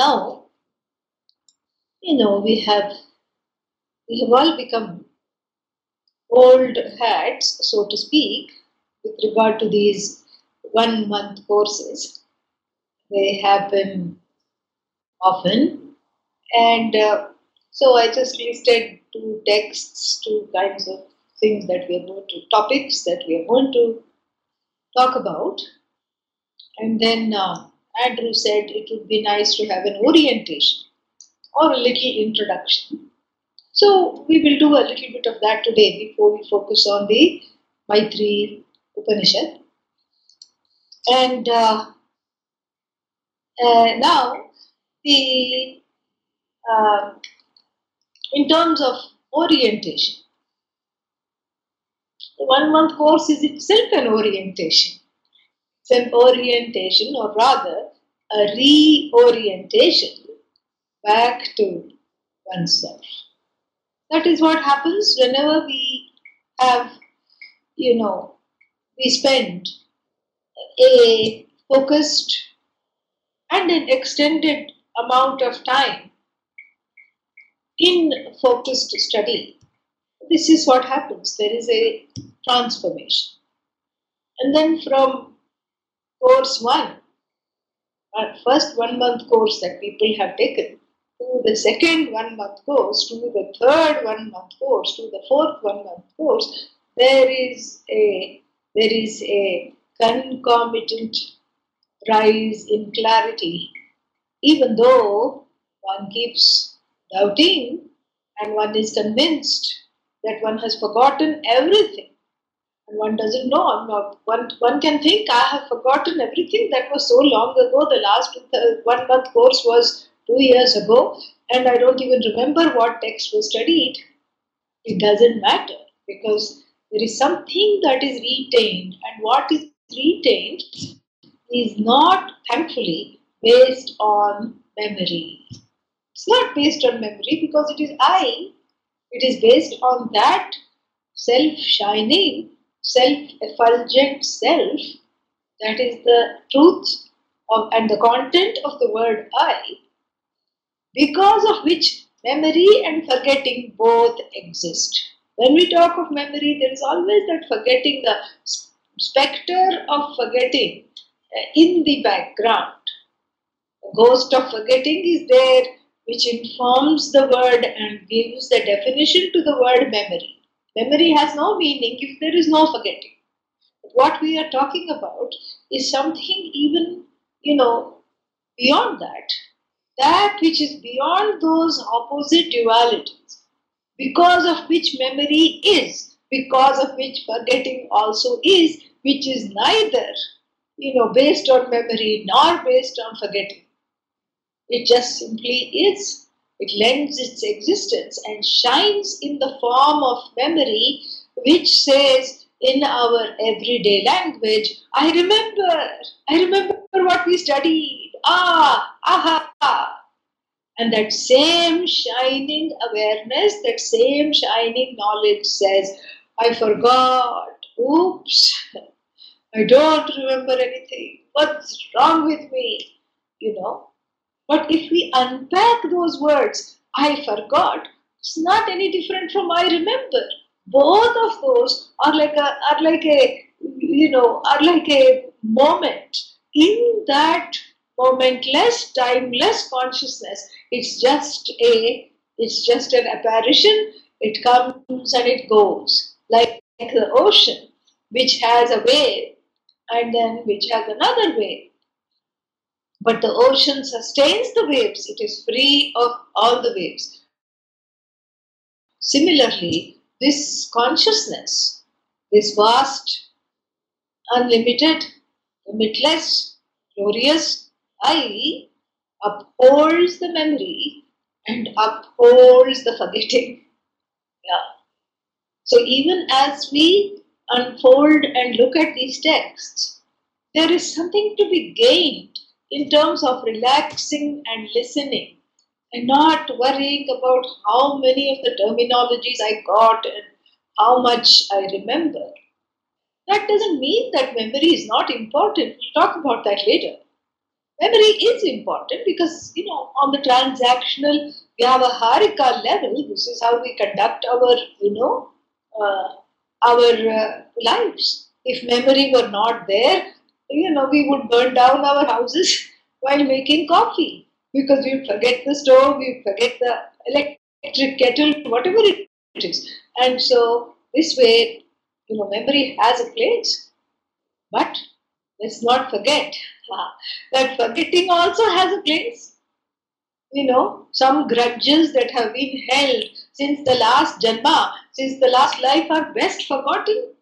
Now, you know, we have we have all become old hats, so to speak, with regard to these one month courses. They happen often, and uh, so I just listed two texts, two kinds of things that we are going to, topics that we are going to talk about, and then uh, Andrew said it would be nice to have an orientation or a little introduction. So we will do a little bit of that today before we focus on the Maitri Upanishad. And uh, uh, now, the uh, in terms of orientation, the one month course is itself an orientation. It's an orientation, or rather, a reorientation back to oneself. That is what happens whenever we have, you know, we spend a focused and an extended amount of time in focused study. This is what happens. There is a transformation. And then from course one, first one month course that people have taken, to the second one month course, to the third one month course, to the fourth one month course, there is a there is a concomitant rise in clarity, even though one keeps doubting and one is convinced that one has forgotten everything one doesn't know. One, one can think, I have forgotten everything that was so long ago. The last one month course was two years ago, and I don't even remember what text was studied. It doesn't matter because there is something that is retained, and what is retained is not, thankfully, based on memory. It's not based on memory because it is I. It is based on that self shining, self effulgent self that is the truth of, and the content of the word I, because of which memory and forgetting both exist. When we talk of memory, there is always that forgetting, the specter of forgetting uh, in the background. The ghost of forgetting is there, which informs the word and gives the definition to the word memory. Memory has no meaning if there is no forgetting. What we are talking about is something even, you know, beyond that. That which is beyond those opposite dualities, because of which memory is, because of which forgetting also is, which is neither, you know, based on memory nor based on forgetting. It just simply is. It lends its existence and shines in the form of memory, which says in our everyday language, I remember, I remember what we studied. Ah, aha. And that same shining awareness, that same shining knowledge says, I forgot. Oops. I don't remember anything. What's wrong with me? You know, but if we unpack those words, I forgot, it's not any different from I remember. Both of those are like a are like a you know are like a moment. In that momentless, timeless consciousness, it's just a it's just an apparition. It comes and it goes like the ocean, which has a wave and then which has another wave but the ocean sustains the waves, it is free of all the waves. Similarly, this consciousness, this vast, unlimited, limitless, glorious, I upholds the memory and upholds the forgetting. Yeah. So even as we unfold and look at these texts, there is something to be gained in terms of relaxing and listening and not worrying about how many of the terminologies I got and how much I remember. That doesn't mean that memory is not important. We'll talk about that later. Memory is important because, you know, on the transactional Vyavaharika level, this is how we conduct our, you know, uh, our uh, lives. If memory were not there, you know, we would burn down our houses while making coffee because we forget the stove, we forget the electric kettle, whatever it is. And so this way, you know, memory has a place. But let's not forget that forgetting also has a place. You know, some grudges that have been held since the last janma, since the last life are best forgotten.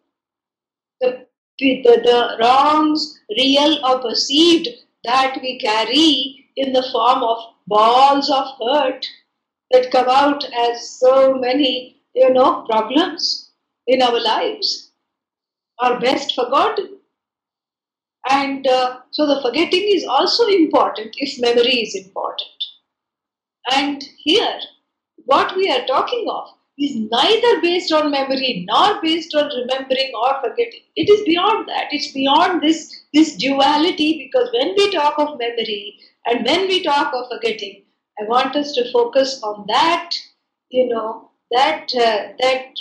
The, the, the wrongs, real or perceived, that we carry in the form of balls of hurt that come out as so many, you know, problems in our lives are best forgotten. And uh, so the forgetting is also important if memory is important. And here, what we are talking of is neither based on memory nor based on remembering or forgetting. It is beyond that. It's beyond this, this duality because when we talk of memory and when we talk of forgetting, I want us to focus on that, you know, that, uh, that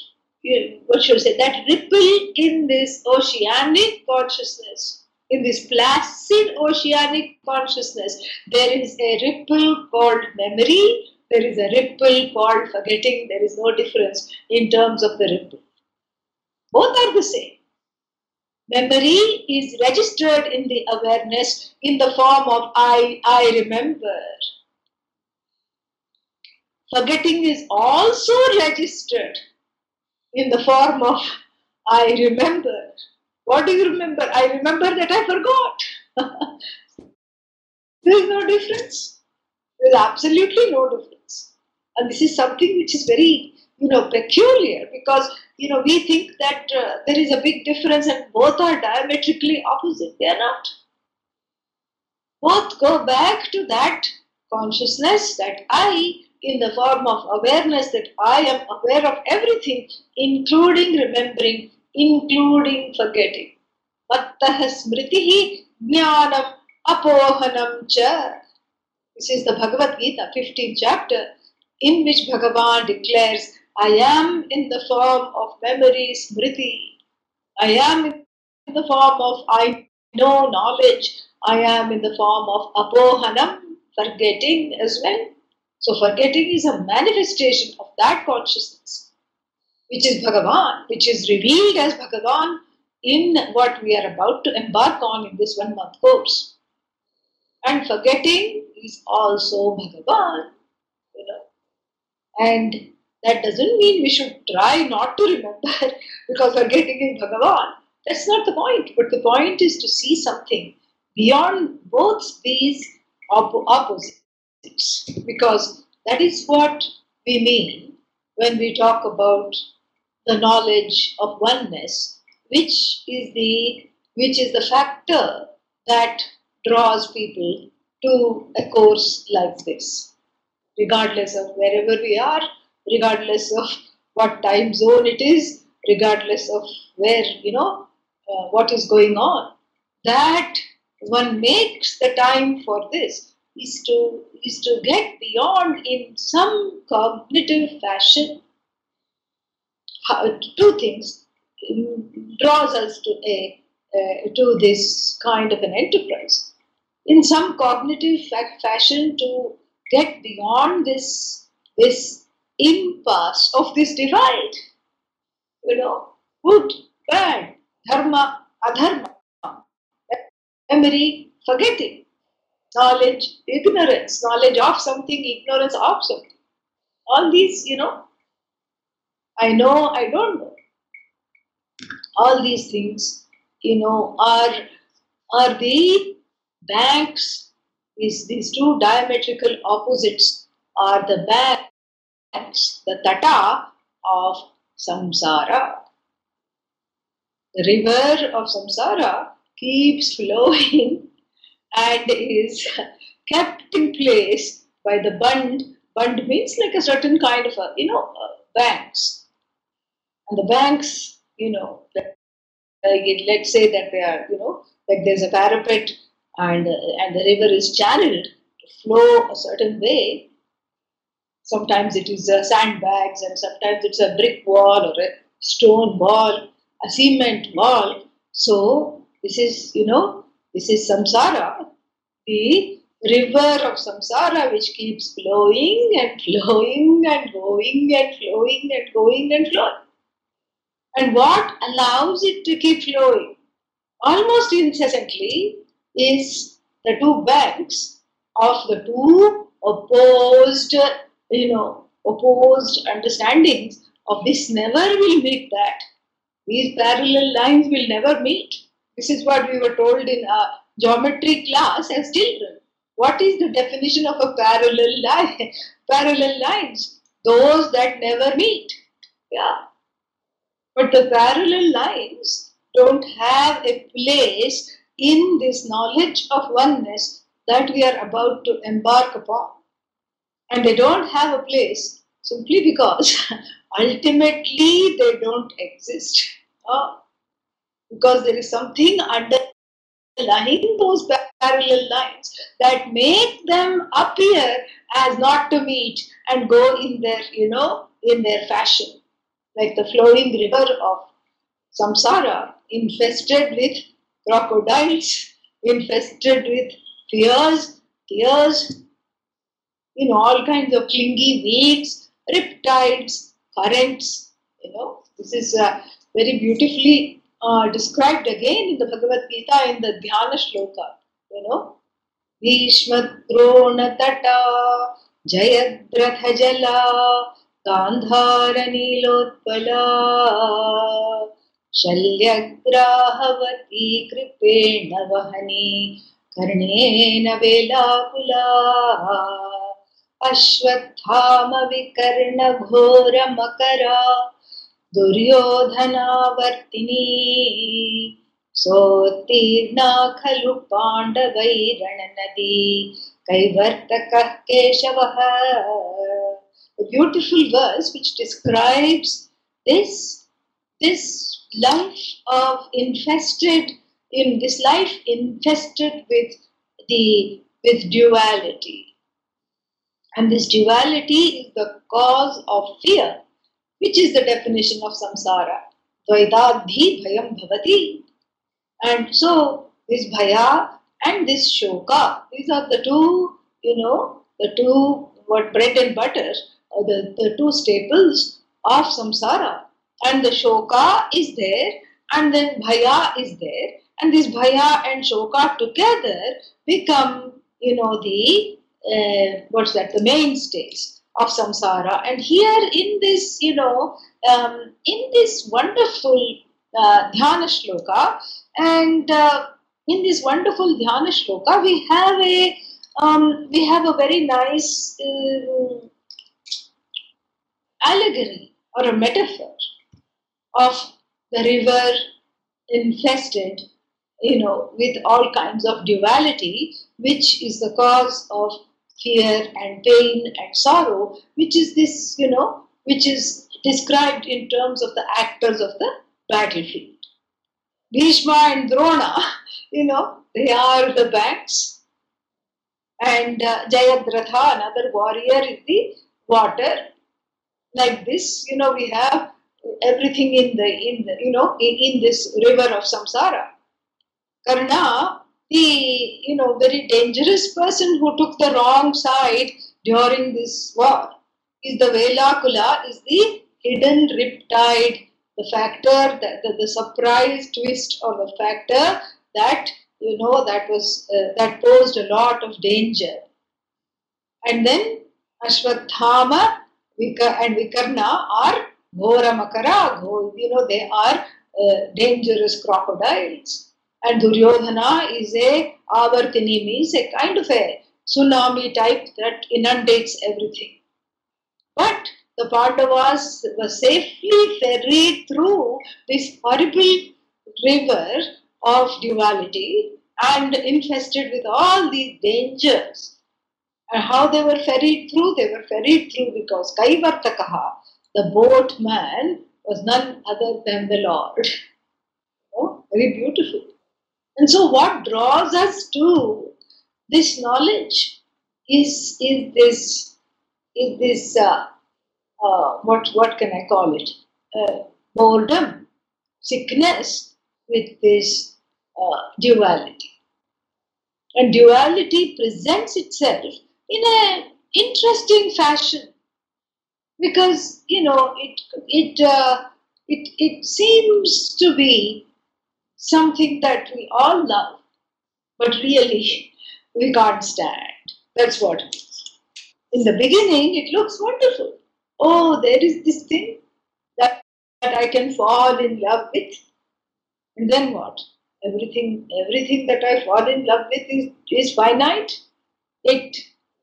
you know, what should I say, that ripple in this oceanic consciousness, in this placid oceanic consciousness, there is a ripple called memory there is a ripple called forgetting. There is no difference in terms of the ripple. Both are the same. Memory is registered in the awareness in the form of I, I remember. Forgetting is also registered in the form of I remember. What do you remember? I remember that I forgot. there is no difference. There is absolutely no difference. And this is something which is very, you know, peculiar because, you know, we think that uh, there is a big difference and both are diametrically opposite. They are not. Both go back to that consciousness that I, in the form of awareness that I am aware of everything, including remembering, including forgetting. Smritihi jnanam apohanam cha. This is the Bhagavad Gita, 15th chapter in which Bhagavan declares, I am in the form of memory, smriti. I am in the form of I know knowledge. I am in the form of apohanam, forgetting as well. So forgetting is a manifestation of that consciousness, which is Bhagavan, which is revealed as Bhagavan in what we are about to embark on in this one month course. And forgetting is also Bhagavan. And that doesn't mean we should try not to remember because forgetting is Bhagavan. That's not the point. But the point is to see something beyond both these op- opposites. Because that is what we mean when we talk about the knowledge of oneness, which is the which is the factor that draws people to a course like this regardless of wherever we are, regardless of what time zone it is, regardless of where, you know, uh, what is going on. That one makes the time for this is to is to get beyond in some cognitive fashion how, two things draws us to a uh, to this kind of an enterprise in some cognitive fa- fashion to get beyond this this impasse of this divide. You know, good, bad, dharma, adharma, memory, forgetting, knowledge, ignorance, knowledge of something, ignorance of something. All these, you know, I know, I don't know. All these things, you know, are are the banks these, these two diametrical opposites are the banks, the tata of samsara. The river of samsara keeps flowing and is kept in place by the bund. Bund means like a certain kind of a, you know, banks. And the banks, you know, that, uh, let's say that they are, you know, like there's a parapet and, uh, and the river is channeled to flow a certain way. Sometimes it is uh, sandbags and sometimes it's a brick wall or a stone wall, a cement wall. So this is, you know, this is samsara, the river of samsara which keeps flowing and flowing and going and flowing and going and flowing. And what allows it to keep flowing almost incessantly is the two banks of the two opposed, you know, opposed understandings of this never will meet that. These parallel lines will never meet. This is what we were told in our geometry class as children. What is the definition of a parallel line? parallel lines, those that never meet. Yeah. But the parallel lines don't have a place in this knowledge of oneness that we are about to embark upon. And they don't have a place simply because ultimately they don't exist. Uh, because there is something underlying those parallel lines that make them appear as not to meet and go in their, you know, in their fashion. Like the flowing river of samsara, infested with crocodiles, infested with fears, tears, you know, all kinds of clingy weeds, riptides, currents, you know. This is uh, very beautifully uh, described again in the Bhagavad Gita in the Dhyana Shloka, you know. भीष्मद्रोणतटा जयद्रथजला गान्धारनीलोत्पला शल्यग्राहवती कृपेण वहनी कर्णेन वेलाकुला, अश्वत्थामविकर्णघोरमकरा, दुर्योधनावर्तिनी, सोत्तीर्णा खलु पाण्डवैरणनदी, कैवर्तकः केशवः। A beautiful verse which describes this this life of infested in this life infested with the with duality. And this duality is the cause of fear which is the definition of samsara. Dvaidadhi bhayam bhavati. And so this bhaya and this shoka these are the two you know the two what bread and butter or the, the two staples of samsara and the shoka is there and then bhaya is there. And this bhaya and shoka together become you know the uh, what's that the mainstays of samsara. And here in this you know um, in this wonderful uh, dhyana shloka and uh, in this wonderful dhyana shloka we have a um, we have a very nice uh, allegory or a metaphor of the river infested, you know, with all kinds of duality, which is the cause of fear and pain and sorrow, which is this, you know, which is described in terms of the actors of the battlefield. Bhishma and Drona, you know, they are the banks, and uh, Jayadratha, another warrior, is the water. Like this, you know, we have everything in the in the you know in, in this river of samsara. Karna, the you know very dangerous person who took the wrong side during this war, is the Velakula, is the hidden riptide, the factor that the, the surprise twist or the factor that you know that was uh, that posed a lot of danger. And then Ashwathama Vika, and Vikarna are Ghora Makara, you know, they are uh, dangerous crocodiles. And Duryodhana is a Avartini, means a kind of a tsunami type that inundates everything. But the Pandavas were safely ferried through this horrible river of duality and infested with all these dangers. And how they were ferried through? They were ferried through because Kaivartakaha, the boatman, was none other than the Lord. Oh, very beautiful. And so, what draws us to this knowledge is, is this, is this uh, uh, what, what can I call it? Uh, boredom, sickness with this uh, duality. And duality presents itself in an interesting fashion because you know it it uh, it it seems to be something that we all love, but really we can't stand. That's what it is. In the beginning, it looks wonderful. Oh, there is this thing that, that I can fall in love with. And then what? Everything, everything that I fall in love with is, is finite. It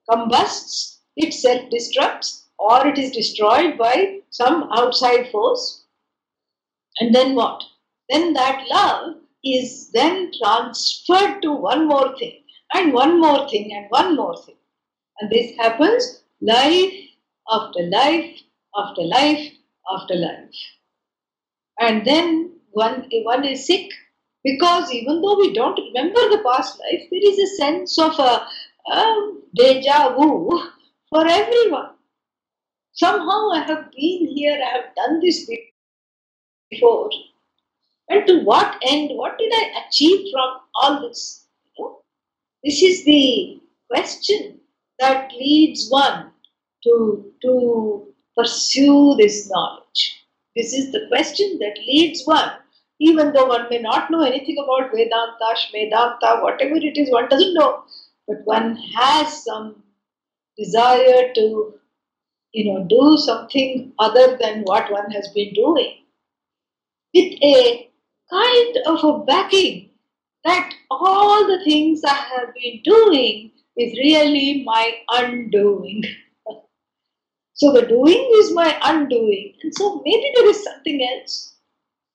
combusts, it self destructs, or it is destroyed by some outside force. And then what? Then that love is then transferred to one more thing, and one more thing, and one more thing. And this happens life after life after life after life. And then one, one is sick because even though we don't remember the past life, there is a sense of a, a deja vu for everyone. Somehow I have been here, I have done this before. And to what end? What did I achieve from all this? You know? This is the question that leads one to, to pursue this knowledge. This is the question that leads one, even though one may not know anything about Vedanta, Shmedanta, whatever it is, one doesn't know, but one has some desire to, you know, do something other than what one has been doing. With a kind of a backing that all the things I have been doing is really my undoing. so the doing is my undoing. And so maybe there is something else.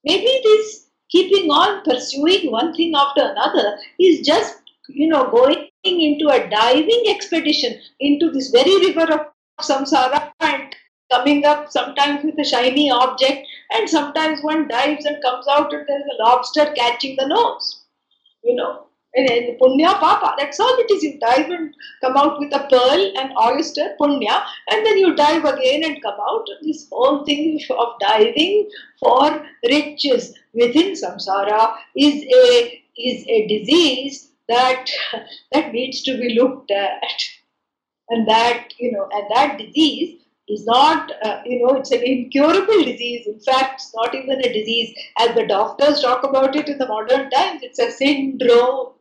Maybe this keeping on pursuing one thing after another is just, you know, going into a diving expedition into this very river of samsara and coming up sometimes with a shiny object, and sometimes one dives and comes out and there's a lobster catching the nose. You know, and, and punya papa, that's all it is. You dive and come out with a pearl and oyster, punya, and then you dive again and come out. This whole thing of diving for riches within samsara is a is a disease that that needs to be looked at, and that you know, and that disease is not, uh, you know, it's an incurable disease. In fact, it's not even a disease. As the doctors talk about it in the modern times, it's a syndrome.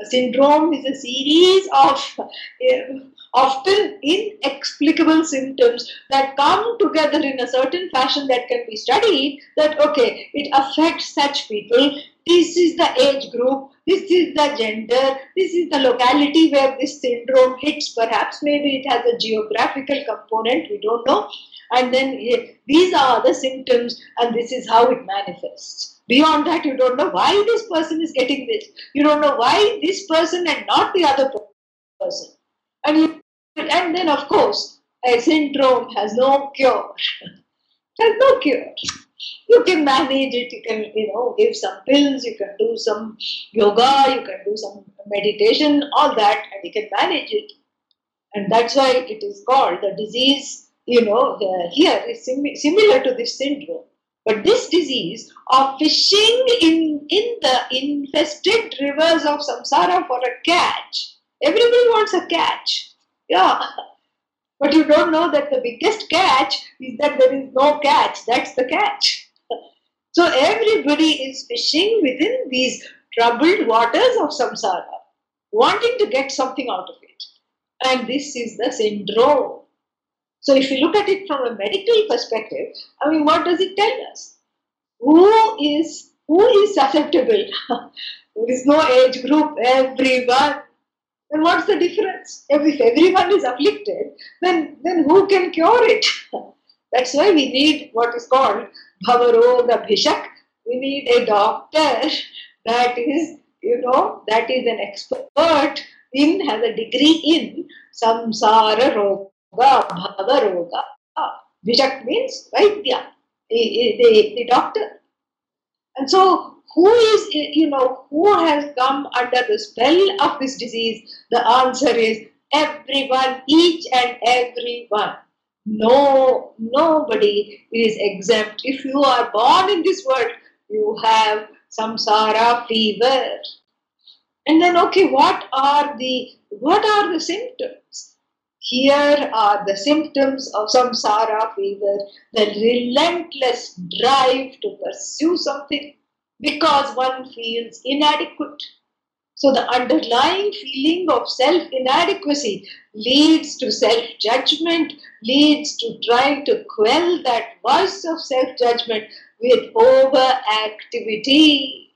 A syndrome is a series of uh, often inexplicable symptoms that come together in a certain fashion that can be studied. That, okay, it affects such people. This is the age group, this is the gender, this is the locality where this syndrome hits. Perhaps maybe it has a geographical component, we don't know. And then eh, these are the symptoms, and this is how it manifests. Beyond that, you don't know why this person is getting this. You don't know why this person and not the other person. And, you, and then, of course, a syndrome has no cure. has no cure. You can manage it, you can, you know, give some pills, you can do some yoga, you can do some meditation, all that, and you can manage it. And that's why it is called the disease, you know, here is sim- similar to this syndrome. But this disease of fishing in, in the infested rivers of samsara for a catch, everybody wants a catch. Yeah. But you don't know that the biggest catch is that there is no catch. That's the catch. So everybody is fishing within these troubled waters of samsara, wanting to get something out of it. And this is the syndrome. So if you look at it from a medical perspective, I mean, what does it tell us? Who is who is susceptible? there is no age group. Everyone, then what's the difference? If everyone is afflicted, then, then who can cure it? That's why we need what is called Bhavaroga Bhishak. We need a doctor that is, you know, that is an expert in, has a degree in Samsara Roga, Bhavaroga. Bhishak means Vaidya, the, the, the doctor. And so who is, you know, who has come under the spell of this disease? The answer is everyone, each and every one. No, nobody is exempt. If you are born in this world, you have samsara fever. And then, okay, what are the what are the symptoms? Here are the symptoms of samsara fever: the relentless drive to pursue something because one feels inadequate. So the underlying feeling of self inadequacy leads to self judgment, leads to trying to quell that voice of self judgment with overactivity.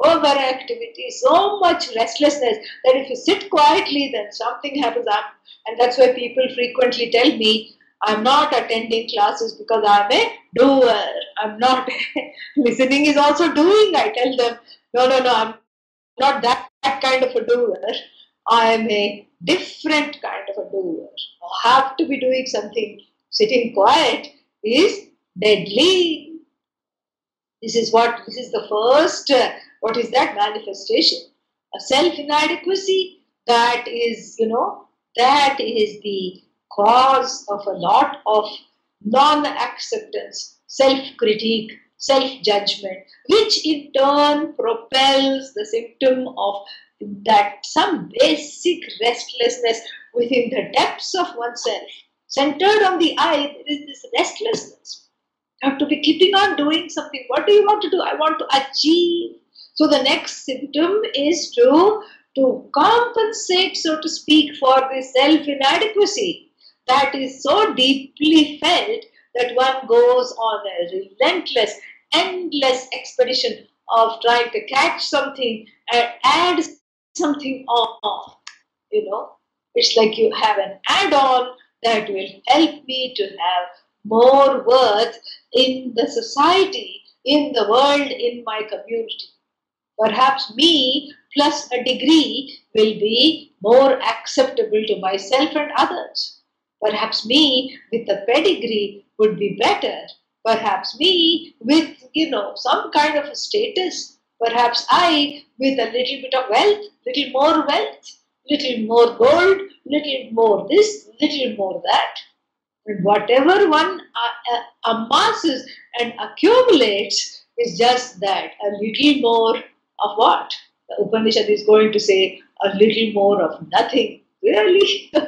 Overactivity, so much restlessness that if you sit quietly, then something happens. And that's why people frequently tell me, I'm not attending classes because I'm a doer. I'm not. Listening is also doing. I tell them, no, no, no, I'm not that, that kind of a doer. I'm a different kind of a doer. I have to be doing something. Sitting quiet is deadly. This is what, this is the first, uh, what is that manifestation? A self inadequacy that is, you know, that is the cause of a lot of non acceptance, self critique, self judgment, which in turn propels the symptom of that some basic restlessness within the depths of oneself. Centered on the I, there is this restlessness. You have to be keeping on doing something. What do you want to do? I want to achieve. So the next symptom is to to compensate, so to speak, for the self inadequacy that is so deeply felt that one goes on a relentless, endless expedition of trying to catch something and add something on. You know, it's like you have an add on that will help me to have more worth in the society, in the world, in my community. Perhaps me plus a degree will be more acceptable to myself and others. Perhaps me with a pedigree would be better. Perhaps me with, you know, some kind of a status. Perhaps I with a little bit of wealth, little more wealth, little more gold, little more this, little more that. And whatever one uh, uh, amasses and accumulates is just that, a little more of what? The Upanishad is going to say a little more of nothing. Really?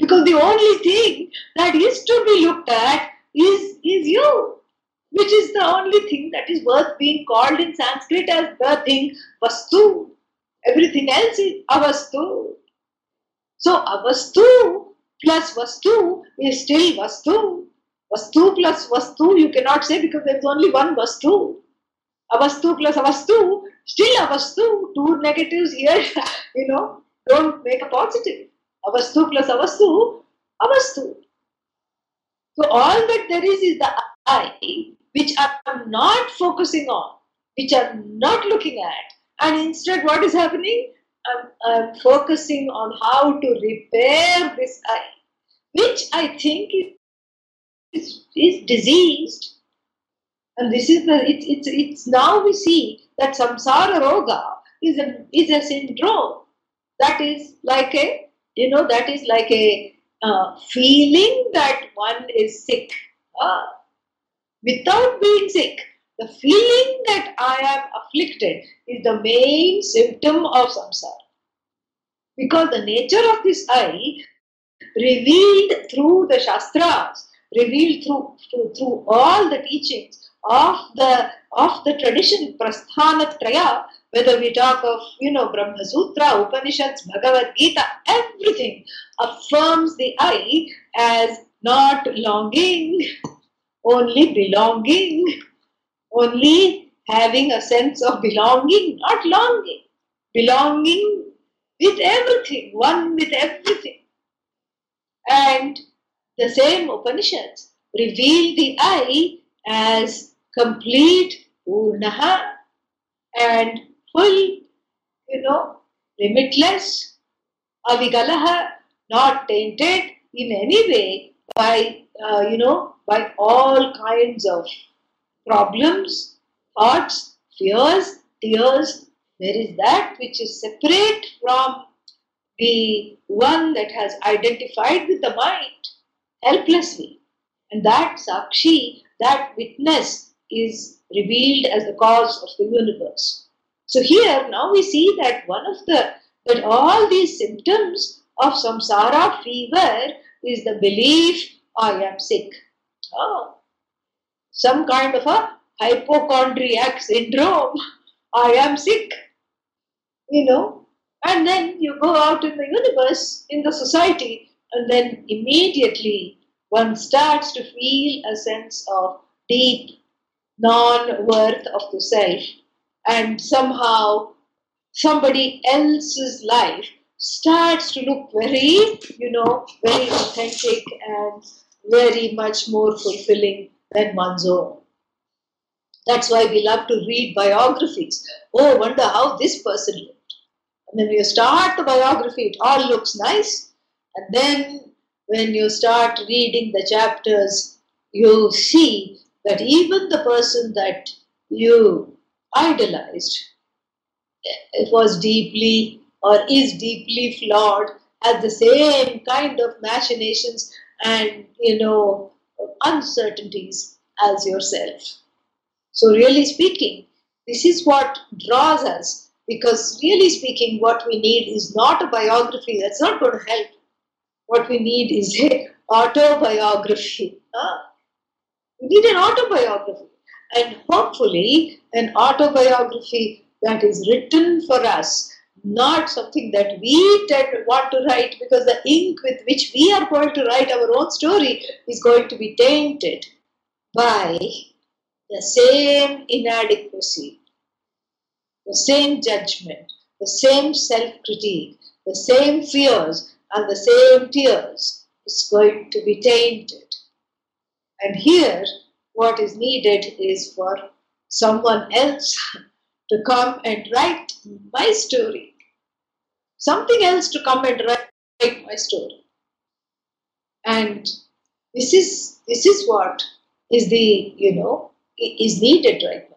Because the only thing that is to be looked at is, is you, which is the only thing that is worth being called in Sanskrit as the thing vastu. Everything else is avastu. So avastu plus vastu is still vastu. Vastu plus vastu you cannot say because there is only one vastu. Avastu plus avastu, still avastu. Two negatives here, you know, don't make a positive. Avastu plus avastu, avastu. So all that there is is the I, which I'm not focusing on, which I'm not looking at. And instead, what is happening? I'm, I'm focusing on how to repair this I, which I think is, is diseased. And this is the, it's, it's, it's now we see that samsara roga is a, is a syndrome that is like a you know, that is like a uh, feeling that one is sick. Uh, without being sick, the feeling that I am afflicted is the main symptom of samsara. Because the nature of this I, revealed through the Shastras, revealed through, through, through all the teachings of the of the tradition Prasthana Traya, whether we talk of, you know, Brahma Sutra, Upanishads, Bhagavad Gita, everything affirms the I as not longing, only belonging, only having a sense of belonging, not longing. Belonging with everything, one with everything. And the same Upanishads reveal the I as complete Purnaha and full, you know, limitless, Avigalaha, not tainted in any way by, uh, you know, by all kinds of problems, thoughts, fears, tears. There is that which is separate from the one that has identified with the mind helplessly. And that Sakshi, that witness, is revealed as the cause of the universe. So here now we see that one of the that all these symptoms of samsara fever is the belief I am sick. Oh, some kind of a hypochondriac syndrome. I am sick. You know, and then you go out in the universe, in the society, and then immediately one starts to feel a sense of deep non worth of the self, and somehow somebody else's life starts to look very, you know, very authentic and very much more fulfilling than one's own. That's why we love to read biographies. Oh, wonder how this person lived. And then you start the biography, it all looks nice. And then when you start reading the chapters, you see that even the person that you idolized eh, it was deeply or is deeply flawed, has the same kind of machinations and you know uncertainties as yourself. So, really speaking, this is what draws us because, really speaking, what we need is not a biography, that's not going to help. What we need is a autobiography. We need an autobiography, and hopefully, an autobiography that is written for us not something that we tend want to write because the ink with which we are going to write our own story is going to be tainted by the same inadequacy, the same judgment, the same self critique, the same fears, and the same tears is going to be tainted. And here, what is needed is for someone else to come and write my story. Something else to come and write my story. And this is this is what is the you know is needed right now.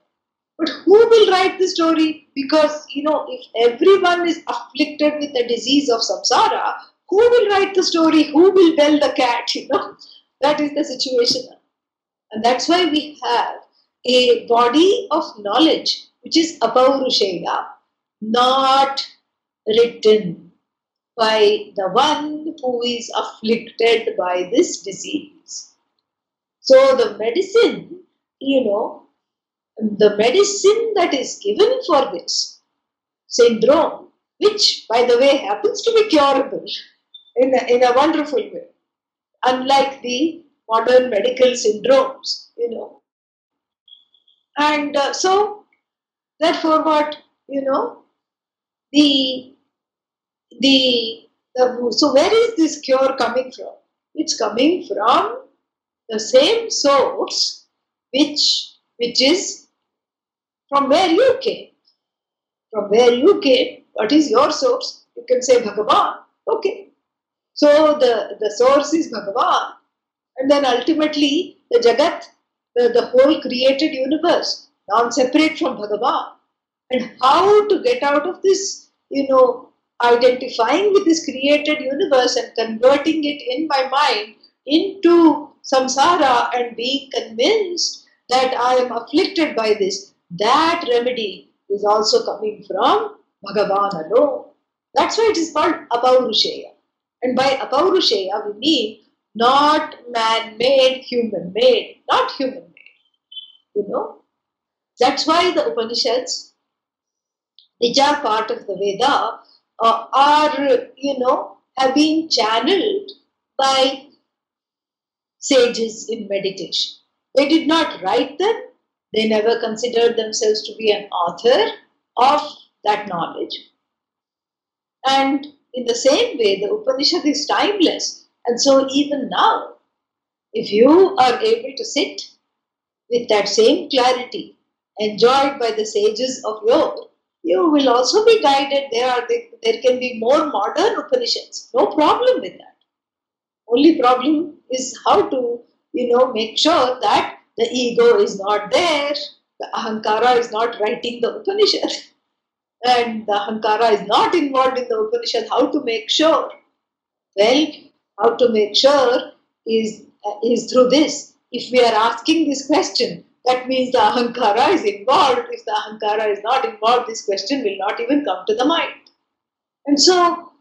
But who will write the story? Because you know, if everyone is afflicted with the disease of samsara, who will write the story? Who will bell the cat? You know, that is the situation. And that's why we have a body of knowledge which is Apaurusheya, not written by the one who is afflicted by this disease. So the medicine, you know, the medicine that is given for this syndrome, which by the way happens to be curable in a, in a wonderful way, unlike the modern medical syndromes, you know. And uh, so Therefore, what you know, the the the so where is this cure coming from? It's coming from the same source which which is from where you came. From where you came, what is your source? You can say Bhagavan. Okay. So the, the source is Bhagavan. And then ultimately the Jagat, the, the whole created universe non-separate from Bhagavan. And how to get out of this, you know, identifying with this created universe and converting it in my mind into samsara and being convinced that I am afflicted by this, that remedy is also coming from Bhagavan alone. That's why it is called Apaurusheya. And by Apaurusheya, we mean not man made, human made, not human made. You know, that's why the Upanishads, which are part of the Veda, uh, are, you know, have been channeled by sages in meditation. They did not write them, they never considered themselves to be an author of that knowledge. And in the same way, the Upanishad is timeless. And so, even now, if you are able to sit with that same clarity enjoyed by the sages of yore, you will also be guided. There are there can be more modern Upanishads. No problem with that. Only problem is how to you know make sure that the ego is not there, the ahankara is not writing the Upanishad, and the ahankara is not involved in the Upanishad. How to make sure? Well, how to make sure is uh, is through this. If we are asking this question, that means the ahankara is involved. If the ahankara is not involved, this question will not even come to the mind. And so,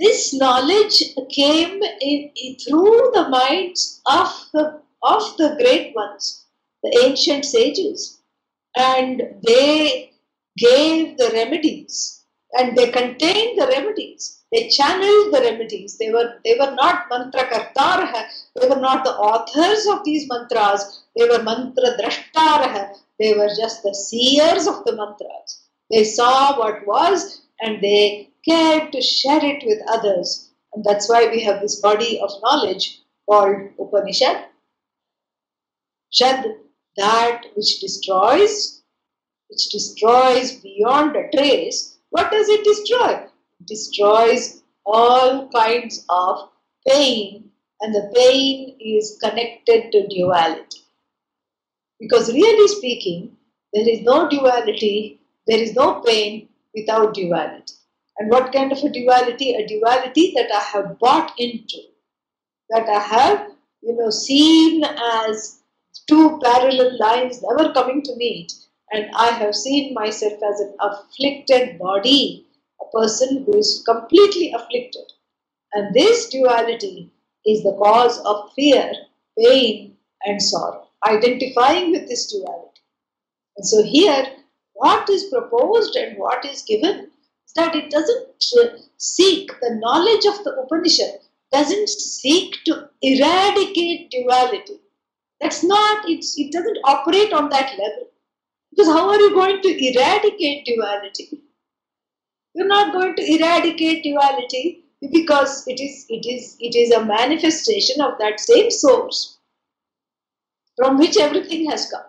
this knowledge came in, in, through the minds of the, of the great ones, the ancient sages, and they gave the remedies and they contained the remedies. They channeled the remedies. They were they were not mantra kartar. They were not the authors of these mantras. They were mantra drashtar. They were just the seers of the mantras. They saw what was and they cared to share it with others. And that's why we have this body of knowledge called Upanishad. Shad, that which destroys, which destroys beyond a trace. What does it destroy? It destroys all kinds of pain, and the pain is connected to duality. Because really speaking, there is no duality, there is no pain without duality. And what kind of a duality? A duality that I have bought into, that I have, you know, seen as two parallel lines never coming to meet, and I have seen myself as an afflicted body, a person who is completely afflicted. And this duality is the cause of fear, pain, and sorrow. Identifying with this duality. And so here, what is proposed and what is given is that it doesn't seek the knowledge of the Upanishad, doesn't seek to eradicate duality. That's not, it doesn't operate on that level. Because how are you going to eradicate duality? You're not going to eradicate duality because it is, it is, it is a manifestation of that same source from which everything has come.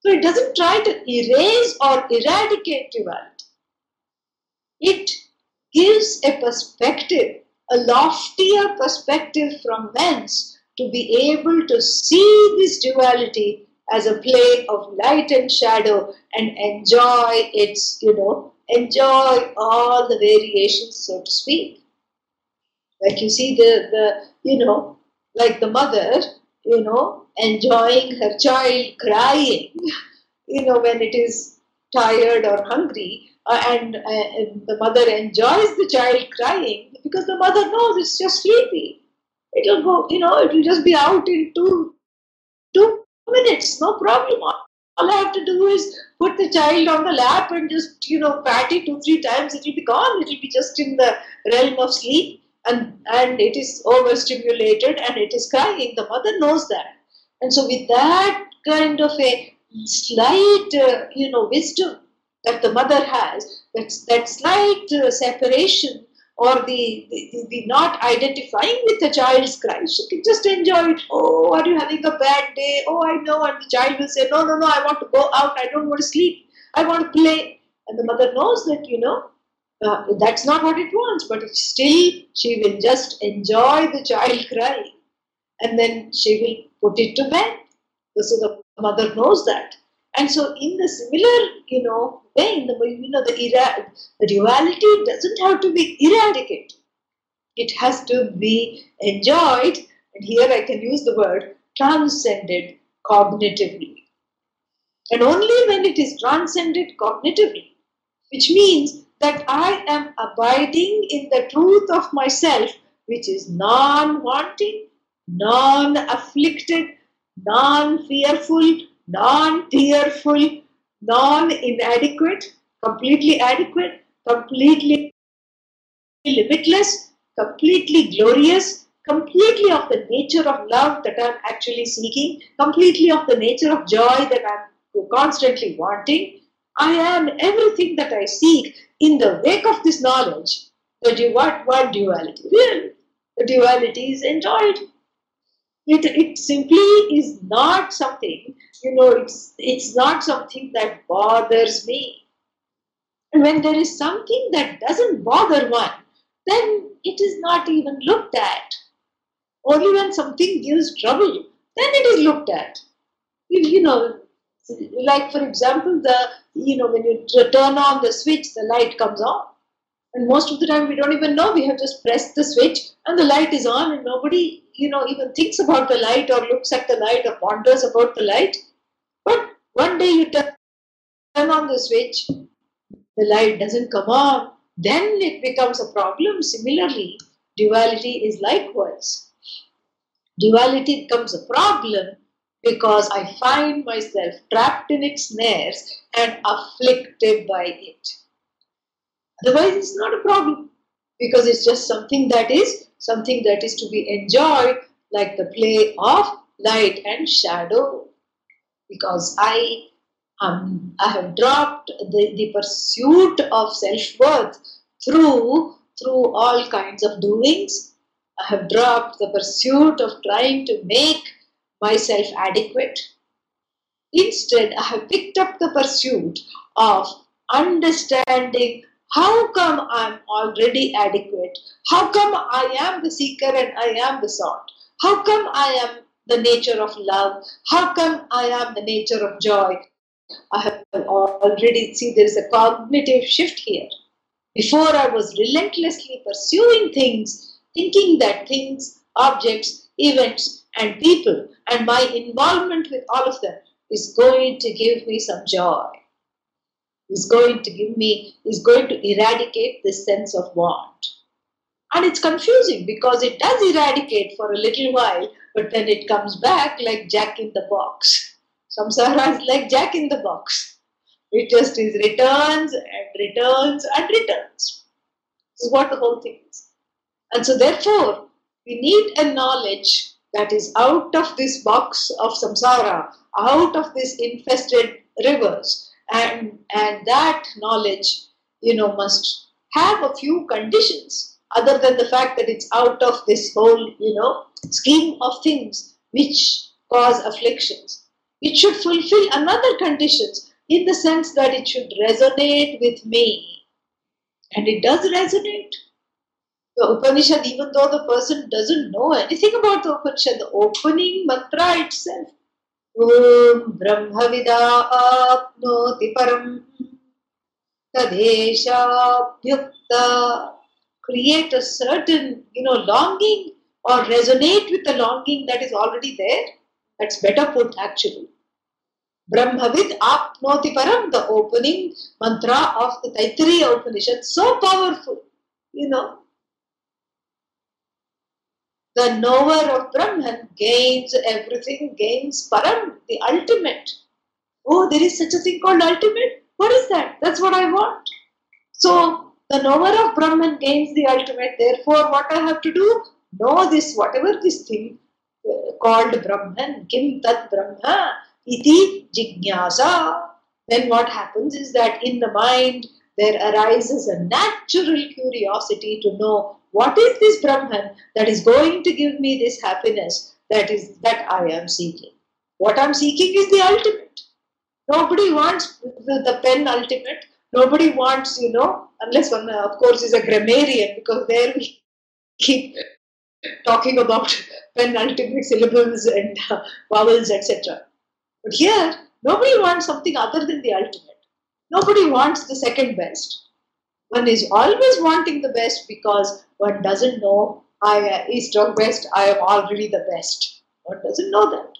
So it doesn't try to erase or eradicate duality. It gives a perspective, a loftier perspective from whence to be able to see this duality as a play of light and shadow and enjoy its, you know, enjoy all the variations, so to speak. Like you see the, the you know, like the mother, you know, enjoying her child crying, you know, when it is tired or hungry, uh, and, uh, and the mother enjoys the child crying because the mother knows it's just sleepy. It'll go, you know, it'll just be out in two two minutes, no problem. All I have to do is put the child on the lap and just, you know, pat it two, three times, it'll be gone. It'll be just in the realm of sleep and, and it is overstimulated and it is crying. The mother knows that. And so with that kind of a slight, uh, you know, wisdom, that the mother has, that, that slight uh, separation or the, the, the, not identifying with the child's cry. She can just enjoy it. Oh, are you having a bad day? Oh, I know. And the child will say, No, no, no, I want to go out. I don't want to sleep. I want to play. And the mother knows that, you know, uh, that's not what it wants, but still she will just enjoy the child crying. And then she will put it to bed. So the mother knows that. And so, in the similar, you know, way, in the you know, the, era, the duality doesn't have to be eradicated. It has to be enjoyed, and here I can use the word transcended cognitively. And only when it is transcended cognitively, which means that I am abiding in the truth of myself, which is non wanting, non afflicted, non fearful, non tearful, non inadequate, completely adequate, completely limitless, completely glorious, completely of the nature of love that I'm actually seeking, completely of the nature of joy that I'm constantly wanting. I am everything that I seek in the wake of this knowledge. The what what duality? Real. The duality is enjoyed. It, it simply is not something, you know, it's it's not something that bothers me. And when there is something that doesn't bother one, then it is not even looked at. Only when something gives trouble, then it is looked at. You, you know, like for example, the you know when you turn on the switch, the light comes on, and most of the time we don't even know. We have just pressed the switch and the light is on, and nobody you know even thinks about the light or looks at the light or ponders about the light. But one day you turn on the switch, the light doesn't come on, then it becomes a problem. Similarly, duality is likewise. Duality becomes a problem because I find myself trapped in its snares and afflicted by it. Otherwise, it's not a problem because it's just something that is something that is to be enjoyed, like the play of light and shadow. Because I um, I have dropped the, the pursuit of self-worth through through all kinds of doings. I have dropped the pursuit of trying to make myself adequate. Instead, I have picked up the pursuit of understanding how come I'm already adequate? How come I am the seeker and I am the sought? How come I am the nature of love? How come I am the nature of joy? I have already see there is a cognitive shift here. Before I was relentlessly pursuing things, thinking that things, objects, events, and people and my involvement with all of them is going to give me some joy. Is going to give me, is going to eradicate this sense of want. And it's confusing because it does eradicate for a little while, but then it comes back like Jack in the box. Samsara is like Jack in the box. It just is returns and returns and returns. This is what the whole thing is. And so, therefore, we need a knowledge that is out of this box of samsara, out of this infested rivers, and and that knowledge, you know, must have a few conditions other than the fact that it's out of this whole, you know, scheme of things which cause afflictions. It should fulfill another conditions in the sense that it should resonate with me. And it does resonate. The Upanishad, even though the person doesn't know anything about the Upanishad, the opening mantra itself, Om Brahmavida apnoti param tadeshabhyukta create a certain, you know, longing or resonate with the longing that is already there. That's better put actually. Brahmavid apnoti param, the opening mantra of the Taittiriya Upanishad, so powerful, you know. The knower of Brahman gains everything, gains param, the ultimate. Oh, there is such a thing called ultimate? What is that? That's what I want. So, the knower of Brahman gains the ultimate. Therefore, what I have to do? Know this, whatever this thing uh, called Brahman, Kim Tat Brahma, iti jignasa. Then what happens is that in the mind there arises a natural curiosity to know what is this Brahman that is going to give me this happiness that is that I am seeking. What I'm seeking is the ultimate. Nobody wants the, the penultimate. Nobody wants, you know, unless one, of course, is a grammarian, because there we keep talking about penultimate syllables and uh, vowels, etc. But here, nobody wants something other than the ultimate. Nobody wants the second best. One is always wanting the best because one doesn't know I uh, east or west, I am already the best. One doesn't know that.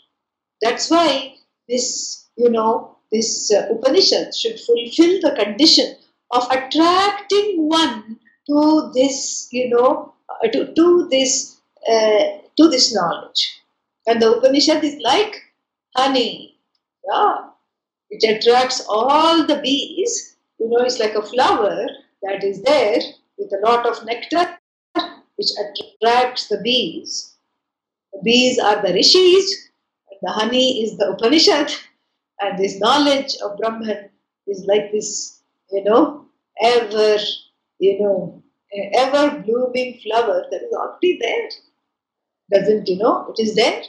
That's why this, you know, this uh, Upanishad should fulfill the condition of attracting one to this, you know, to, to this, uh, to this knowledge. And the Upanishad is like honey. Yeah, it attracts all the bees. You know, it's like a flower that is there with a lot of nectar, which attracts the bees. The bees are the rishis, and the honey is the Upanishad, and this knowledge of Brahman is like this, you know, ever, you know, ever blooming flower that is already there. Doesn't you know? It is there.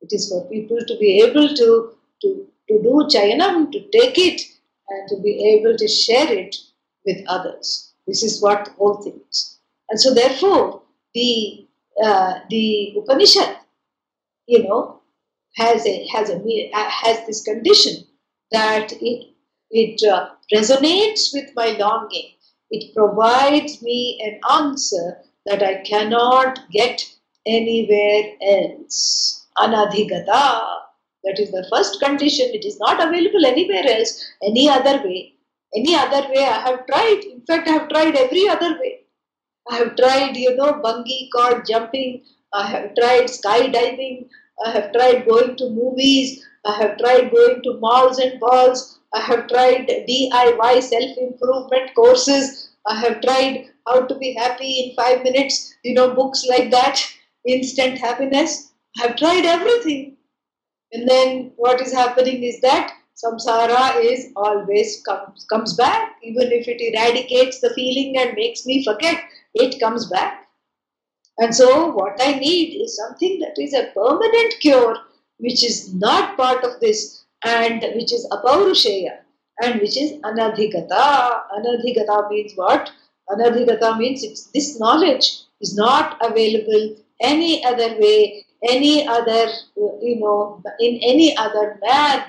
It is for people to be able to, to, to do chayanam, to take it and to be able to share it with others. This is what the whole thing is. And so therefore, the uh, the Upanishad, you know, has a has a has this condition that it it uh, resonates with my longing. It provides me an answer that I cannot get anywhere else. Anadhigata. That is the first condition. It is not available anywhere else, any other way. Any other way I have tried. In fact, I have tried every other way. I have tried, you know, bungee cord jumping. I have tried skydiving. I have tried going to movies. I have tried going to malls and balls. I have tried DIY self improvement courses. I have tried how to be happy in five minutes, you know, books like that, instant happiness. I have tried everything. And then what is happening is that samsara is always comes, comes back. Even if it eradicates the feeling and makes me forget, it comes back. And so, what I need is something that is a permanent cure, which is not part of this and which is apaurusheya and which is anadhigata. Anadhigata means what? Anadhigata means it's this knowledge is not available any other way, any other, you know, in any other manner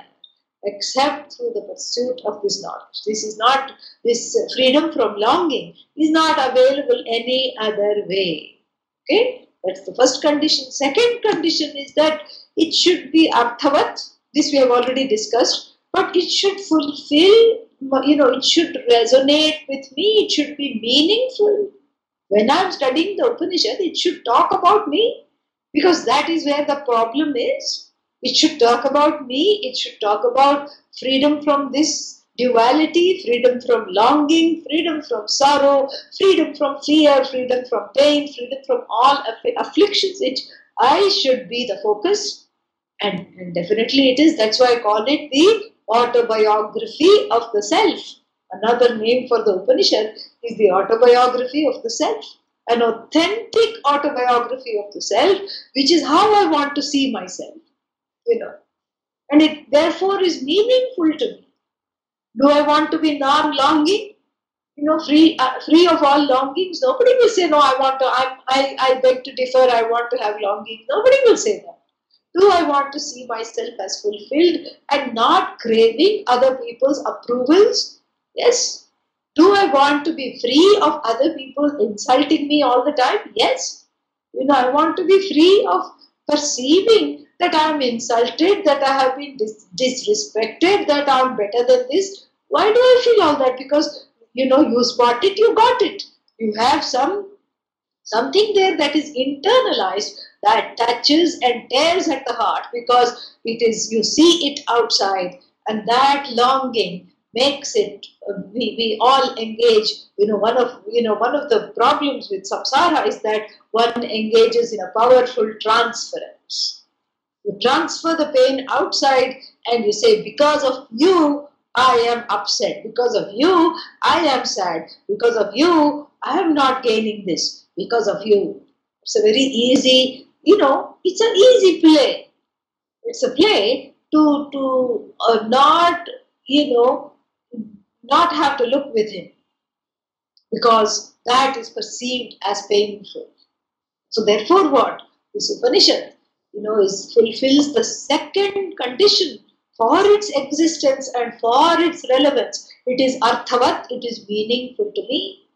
except through the pursuit of this knowledge. This is not, this freedom from longing is not available any other way. Okay, that's the first condition. Second condition is that it should be arthavat. This we have already discussed, but it should fulfill, you know, it should resonate with me, it should be meaningful. When I'm studying the Upanishad, it should talk about me because that is where the problem is it should talk about me, it should talk about freedom from this duality, freedom from longing, freedom from sorrow, freedom from fear, freedom from pain, freedom from all afflictions. It I should be the focus, and, and definitely it is. That's why I call it the autobiography of the self. Another name for the Upanishad is the autobiography of the self. An authentic autobiography of the self, which is how I want to see myself you know, and it therefore is meaningful to me. Do I want to be non-longing? You know, free, uh, free of all longings. Nobody will say, "No, I want to." I, I, I beg to differ. I want to have longings. Nobody will say that. Do I want to see myself as fulfilled and not craving other people's approvals? Yes. Do I want to be free of other people insulting me all the time? Yes. You know, I want to be free of perceiving that I am insulted, that I have been dis- disrespected, that I am better than this. Why do I feel all that? Because you know you spot it, you got it. You have some something there that is internalized that touches and tears at the heart because it is you see it outside and that longing makes it uh, we, we all engage you know one of you know one of the problems with samsara is that one engages in a powerful transference you transfer the pain outside and you say, Because of you, I am upset. Because of you, I am sad. Because of you, I am not gaining this. Because of you. It's a very easy, you know, it's an easy play. It's a play to, to uh, not, you know, not have to look with him because that is perceived as painful. So, therefore, what? This Upanishad you know, is fulfills the second condition for its existence and for its relevance. It is arthavat, it is meaningful to me.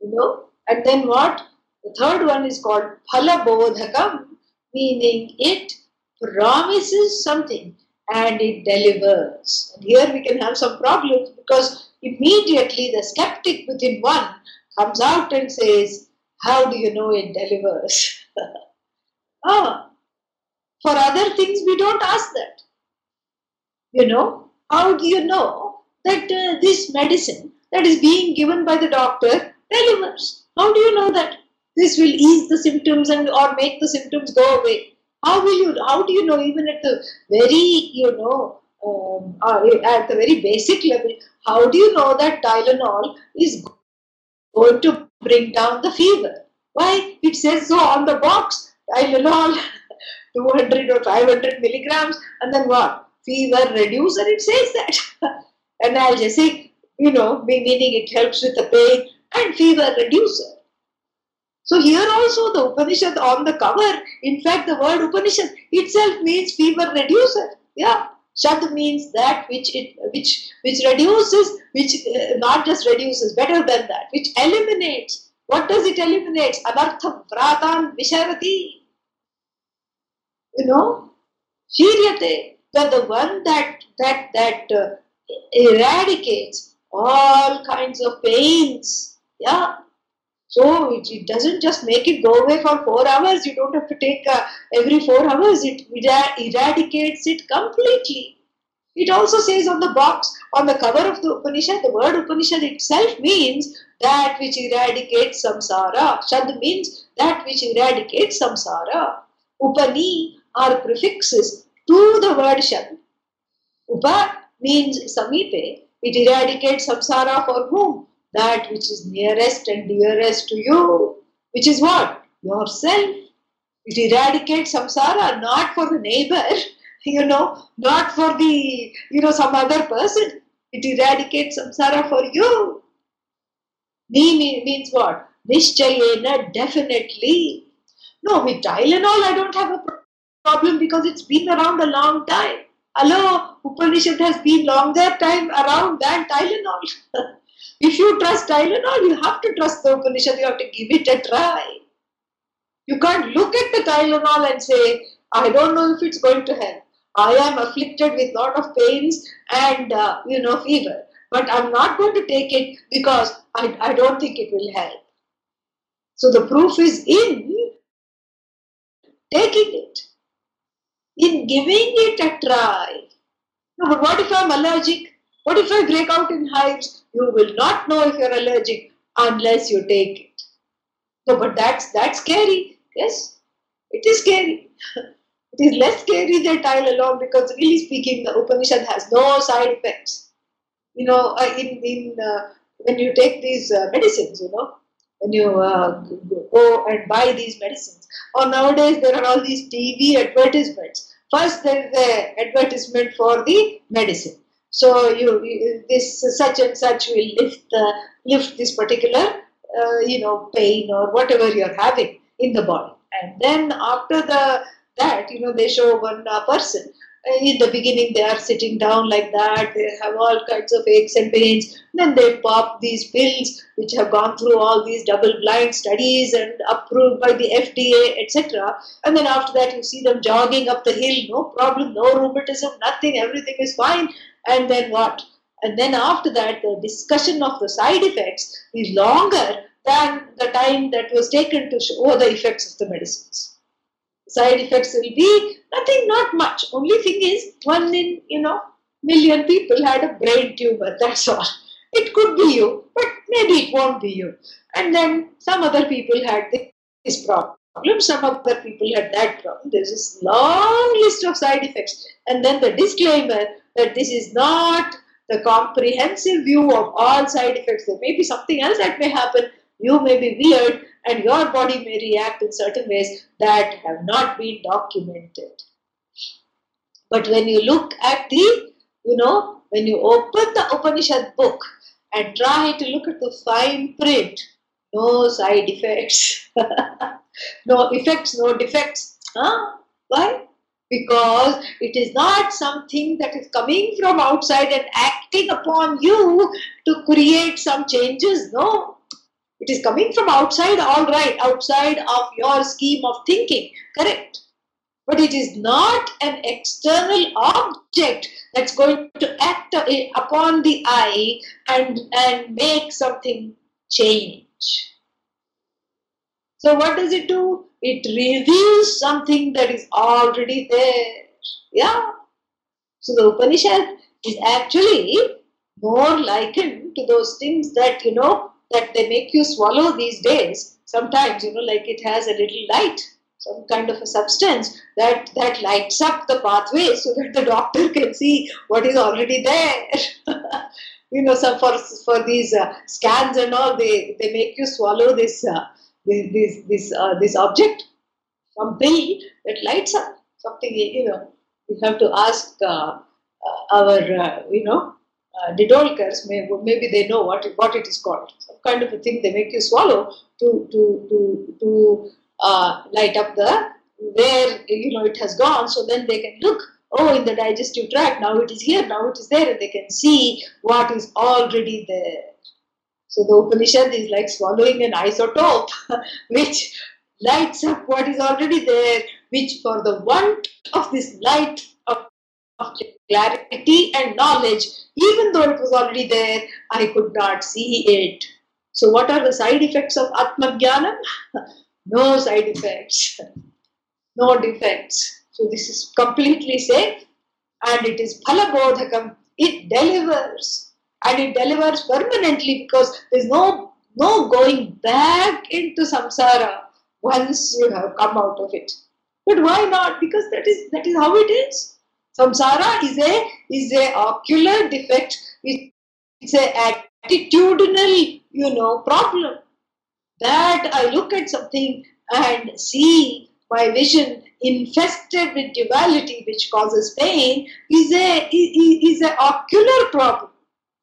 You know, and then what? The third one is called phalabodhakam, meaning it promises something and it delivers. And here we can have some problems because immediately the skeptic within one comes out and says, How do you know it delivers? ah, for other things, we don't ask that. You know, how do you know that uh, this medicine that is being given by the doctor delivers? How do you know that this will ease the symptoms and or make the symptoms go away? How will you? How do you know? Even at the very, you know, um, uh, at the very basic level, how do you know that Tylenol is going to bring down the fever. Why? It says so on the box. Tylenol, 200 or 500 milligrams, and then what? Fever reducer, it says that. Analgesic, you know, meaning it helps with the pain, and fever reducer. So here also the Upanishad on the cover, in fact the word Upanishad itself means fever reducer. Yeah. Shad means that which it which which reduces, which uh, not just reduces, better than that, which eliminates. What does it eliminate? Anartham, vratan, visharati. You know, shiryate, that the one that that that uh, eradicates all kinds of pains. Yeah, so it, it, doesn't just make it go away for four hours. You don't have to take uh, every four hours. It eradicates it completely. It also says on the box, on the cover of the Upanishad, the word Upanishad itself means that which eradicates samsara. Shad means that which eradicates samsara. Upani are prefixes to the word shad. Upa means samipe. It eradicates samsara for whom? That which is nearest and dearest to you, which is what? Yourself. It eradicates samsara, not for the neighbor, you know, not for the, you know, some other person. It eradicates samsara for you. Ni means what? Nishchayena, definitely. No, with Tylenol, I don't have a problem because it's been around a long time. Hello, Upanishad has been longer time around than Tylenol. If you trust Tylenol, you have to trust the Upanishad, you have to give it a try. You can't look at the Tylenol and say, I don't know if it's going to help. I am afflicted with lot of pains and uh, you know fever, but I'm not going to take it because I, I don't think it will help. So the proof is in taking it, in giving it a try. No, but what if I'm allergic? What if I break out in hives? You will not know if you're allergic unless you take it. No, but that's that's scary. Yes, it is scary. it is less scary than tile Tylenol because really speaking, the Upanishad has no side effects. You know, uh, in in uh, when you take these uh, medicines, you know, when you uh, go and buy these medicines, or nowadays there are all these TV advertisements. First, there is the advertisement for the medicine so you, you this such and such will lift the lift this particular uh, you know pain or whatever you're having in the body. And then after the that you know they show one uh, person. In the beginning they are sitting down like that. They have all kinds of aches and pains. Then they pop these pills which have gone through all these double blind studies and approved by the fda etc and then after that you see them jogging up the hill. No problem. No rheumatism. Nothing. Everything is fine and then what? And then after that, the discussion of the side effects is longer than the time that was taken to show the effects of the medicines. Side effects will be nothing, not much. Only thing is, one in, you know, million people had a brain tumor, that's all. It could be you, but maybe it won't be you. And then some other people had this problem some other people had that problem. There's this long list of side effects. And then the disclaimer that this is not the comprehensive view of all side effects. There may be something else that may happen. You may be weird and your body may react in certain ways that have not been documented. But when you look at the, you know, when you open the Upanishad book and try to look at the fine print, no side effects, no effects, no defects. Huh? Why? Because it is not something that is coming from outside and acting upon you to create some changes. No, it is coming from outside, all right, outside of your scheme of thinking, correct. But it is not an external object that's going to act upon the eye and, and make something change. So, what does it do? It reveals something that is already there. Yeah. So the Upanishad is actually more likened to those things that you know that they make you swallow these days. Sometimes, you know, like it has a little light, some kind of a substance that that lights up the pathway so that the doctor can see what is already there. you know, some for for these uh, scans and all, they they make you swallow this uh, this this this, uh, this object pill that lights up something. You know, we have to ask uh, uh, our uh, you know uh, Didolkars. May, maybe they know what what it is called. Some kind of a thing they make you swallow to to to to uh, light up the where you know it has gone. So then they can look oh, in the digestive tract, now it is here, now it is there, and they can see what is already there. So the Upanishad is like swallowing an isotope, which lights up what is already there, which for the want of this light of, of clarity and knowledge, even though it was already there, I could not see it. So what are the side effects of Atmajnanam? no side effects, no defects. So this is completely safe and it is phalabodhakam. It delivers and it delivers permanently because there's no no going back into samsara once you have come out of it. But why not? Because that is that is how it is. Samsara is a is a ocular defect. It's a attitudinal, you know, problem. That I look at something and see my vision infested with duality which causes pain is a is is a ocular problem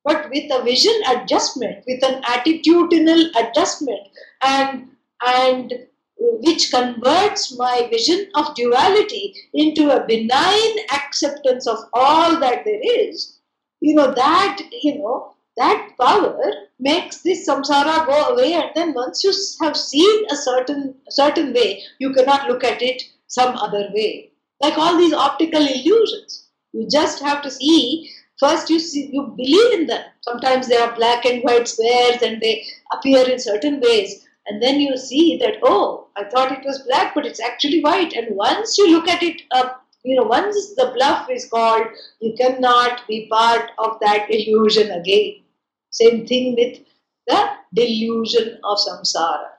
but with a vision adjustment with an attitudinal adjustment and and which converts my vision of duality into a benign acceptance of all that there is you know that you know that power makes this samsara go away and then once you have seen a certain certain way you cannot look at it some other way. Like all these optical illusions. You just have to see, first you see, you believe in them. Sometimes they are black and white squares and they appear in certain ways. And then you see that, oh, I thought it was black, but it's actually white. And once you look at it up, you know, once the bluff is called, you cannot be part of that illusion again. Same thing with the delusion of samsara.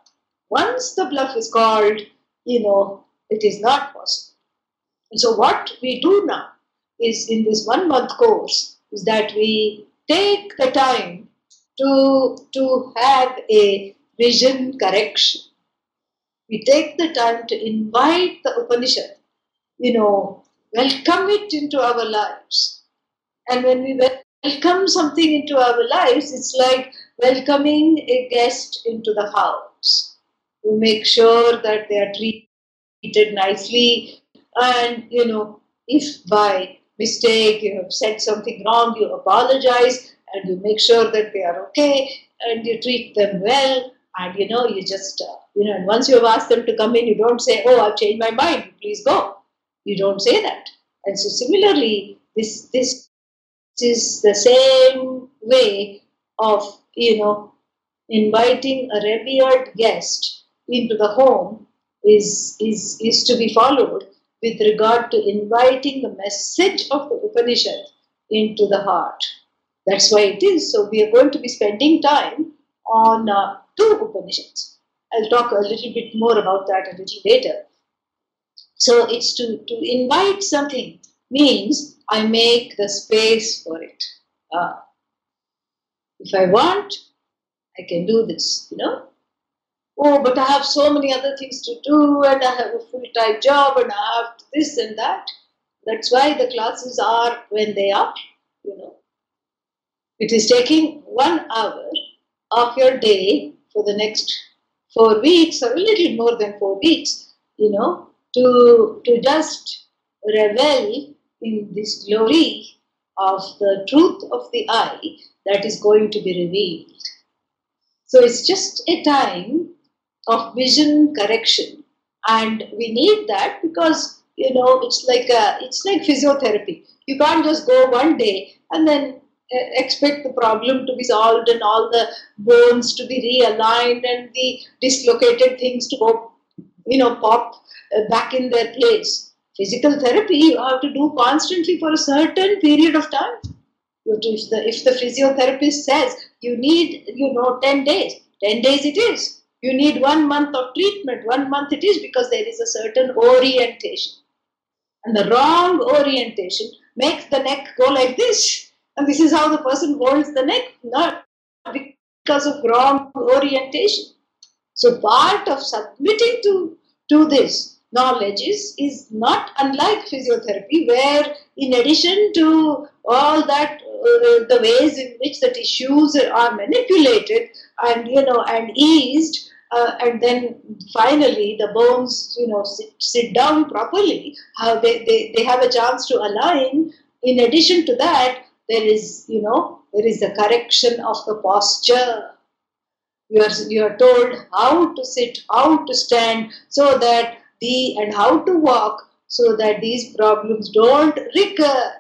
Once the bluff is called, you know, it is not possible. And so what we do now is in this one month course is that we take the time to, to have a vision correction. We take the time to invite the Upanishad, you know, welcome it into our lives. And when we welcome something into our lives, it's like welcoming a guest into the house. We make sure that they are treated nicely. And, you know, if by mistake you have said something wrong, you apologize and you make sure that they are okay and you treat them well. And, you know, you just, uh, you know, and once you have asked them to come in, you don't say, oh, I've changed my mind, please go. You don't say that. And so similarly, this, this is the same way of, you know, inviting a revered guest into the home is, is, is to be followed with regard to inviting the message of the Upanishad into the heart. That's why it is. So we are going to be spending time on uh, two Upanishads. I'll talk a little bit more about that a little later. So it's to, to invite something means I make the space for it. Uh, if I want, I can do this, you know oh, but I have so many other things to do and I have a full time job and I have this and that. That's why the classes are when they are, you know. It is taking one hour of your day for the next four weeks or a little more than four weeks, you know, to, to just revel in this glory of the truth of the I that is going to be revealed. So it's just a time of vision correction. And we need that because you know it's like a, it's like physiotherapy. You can't just go one day and then uh, expect the problem to be solved and all the bones to be realigned and the dislocated things to go you know pop uh, back in their place. Physical therapy you have to do constantly for a certain period of time. If the, if the physiotherapist says you need you know 10 days. 10 days it is you need one month of treatment. One month it is because there is a certain orientation. And the wrong orientation makes the neck go like this. And this is how the person holds the neck, not because of wrong orientation. So part of submitting to, to this knowledge is, is not unlike physiotherapy, where in addition to all that, uh, the ways in which the tissues are manipulated and you know and eased, uh, and then finally the bones you know sit, sit down properly how they, they, they have a chance to align. In addition to that there is you know there is the correction of the posture. You are you are told how to sit how to stand so that the and how to walk so that these problems don't recur.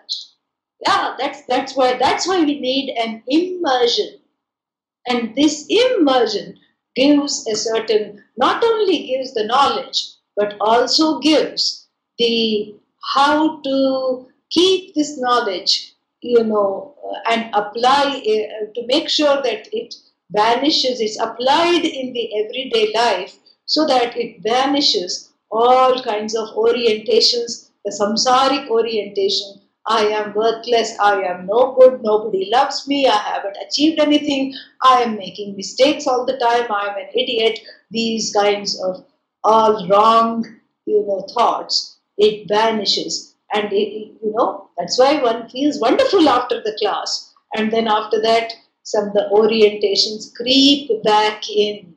Yeah that's that's why that's why we need an immersion. And this immersion gives a certain, not only gives the knowledge, but also gives the how to keep this knowledge, you know, uh, and apply uh, to make sure that it vanishes, it's applied in the everyday life so that it vanishes all kinds of orientations, the samsaric orientation I am worthless, I am no good, nobody loves me, I haven't achieved anything, I am making mistakes all the time, I am an idiot. These kinds of all wrong, you know, thoughts, it vanishes. And it, you know, that's why one feels wonderful after the class. And then after that, some of the orientations creep back in.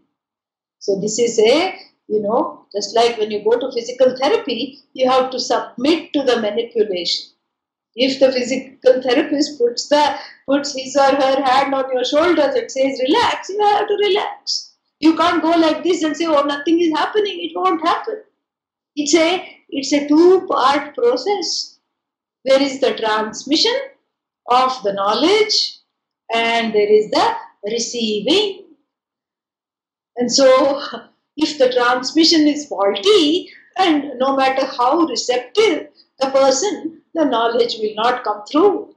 So this is a, you know, just like when you go to physical therapy, you have to submit to the manipulation if the physical therapist puts the puts his or her hand on your shoulders and says relax, you have to relax. You can't go like this and say, oh nothing is happening, it won't happen. It's a it's a two-part process. There is the transmission of the knowledge and there is the receiving. And so if the transmission is faulty and no matter how receptive the person the knowledge will not come through.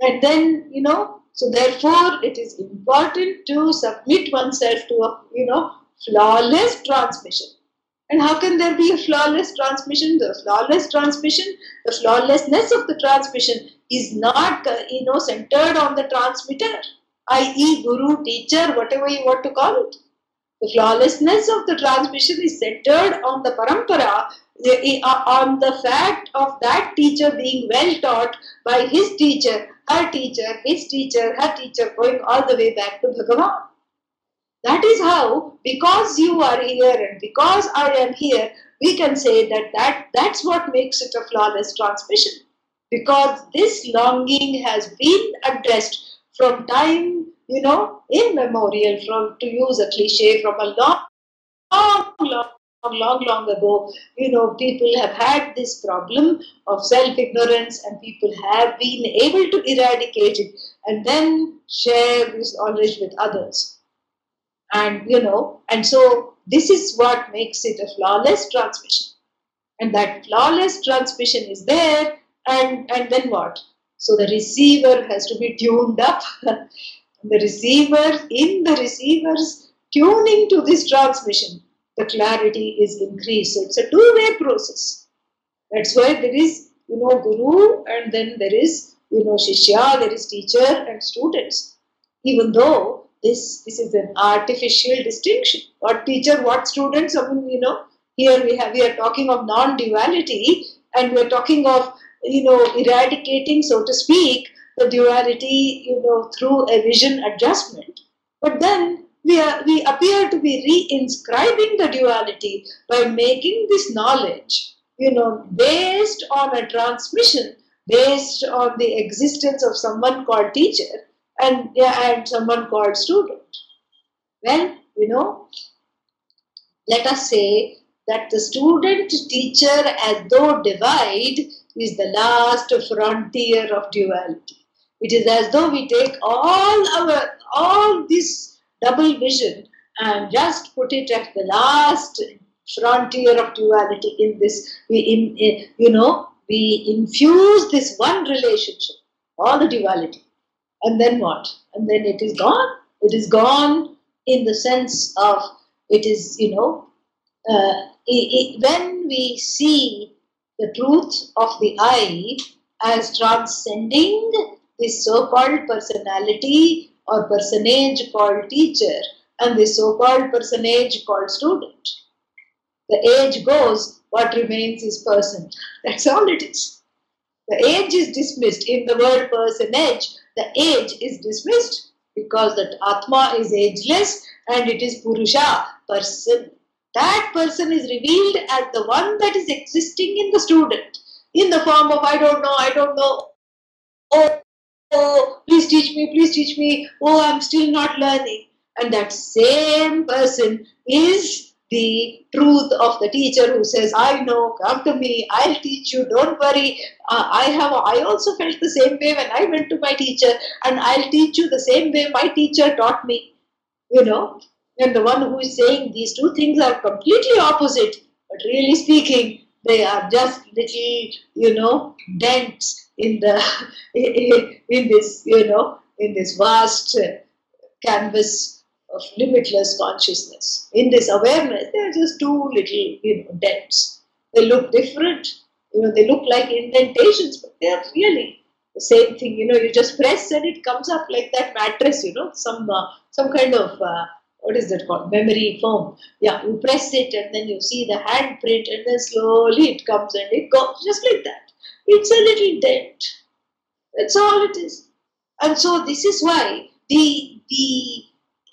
And then, you know, so therefore it is important to submit oneself to a, you know, flawless transmission. And how can there be a flawless transmission? The flawless transmission, the flawlessness of the transmission is not, you know, centered on the transmitter, i.e., guru, teacher, whatever you want to call it. The flawlessness of the transmission is centered on the parampara Eh, uh, on the fact of that teacher being well taught by his teacher, her teacher, his teacher, her teacher, going all the way back to Bhagavan. That is how, because you are here and because I am here, we can say that, that that's what makes it a flawless transmission. Because this longing has been addressed from time, you know, immemorial, from to use a cliche, from a long, long, long long, long ago, you know, people have had this problem of self ignorance and people have been able to eradicate it and then share this knowledge with others. And, you know, and so this is what makes it a flawless transmission. And that flawless transmission is there, and, and then what? So the receiver has to be tuned up. the receiver, in the receiver's tuning to this transmission, the clarity is increased. So it's a two-way process. That's why there is, you know, guru and then there is, you know, shishya, there is teacher and students. Even though this this is an artificial distinction. What teacher, what students, I mean, you know, here we have we are talking of non-duality and we are talking of, you know, eradicating, so to speak, the duality, you know, through a vision adjustment. But then we, are, we appear to be re-inscribing the duality by making this knowledge, you know, based on a transmission, based on the existence of someone called teacher and, and someone called student. Well, you know, let us say that the student teacher as though divide is the last frontier of duality. It is as though we take all our all this double vision and just put it at the last frontier of duality in this we in, in, you know we infuse this one relationship all the duality. And then what? And then it is gone. It is gone in the sense of it is you know uh, it, it, when we see the truth of the I as transcending this so-called personality or personage called teacher and the so-called personage called student. The age goes, what remains is person. That's all it is. The age is dismissed. In the word personage, the age is dismissed because that Atma is ageless and it is Purusha, person. That person is revealed as the one that is existing in the student in the form of I don't know, I don't know. Oh, please teach me, please teach me. Oh, I'm still not learning. And that same person is the truth of the teacher who says, I know, come to me, I'll teach you, don't worry. Uh, I have, I also felt the same way when I went to my teacher, and I'll teach you the same way my teacher taught me. You know, and the one who is saying these two things are completely opposite, but really speaking, they are just little, you know, dents in the in this, you know, in this vast canvas of limitless consciousness. In this awareness, they are just two little, you know, dents. They look different, you know, they look like indentations, but they are really the same thing. You know, you just press and it comes up like that mattress. You know, some uh, some kind of uh, what is that called? Memory foam. Yeah, you press it and then you see the handprint and then slowly it comes and it goes just like that. It's a little dent. That's all it is. And so this is why the the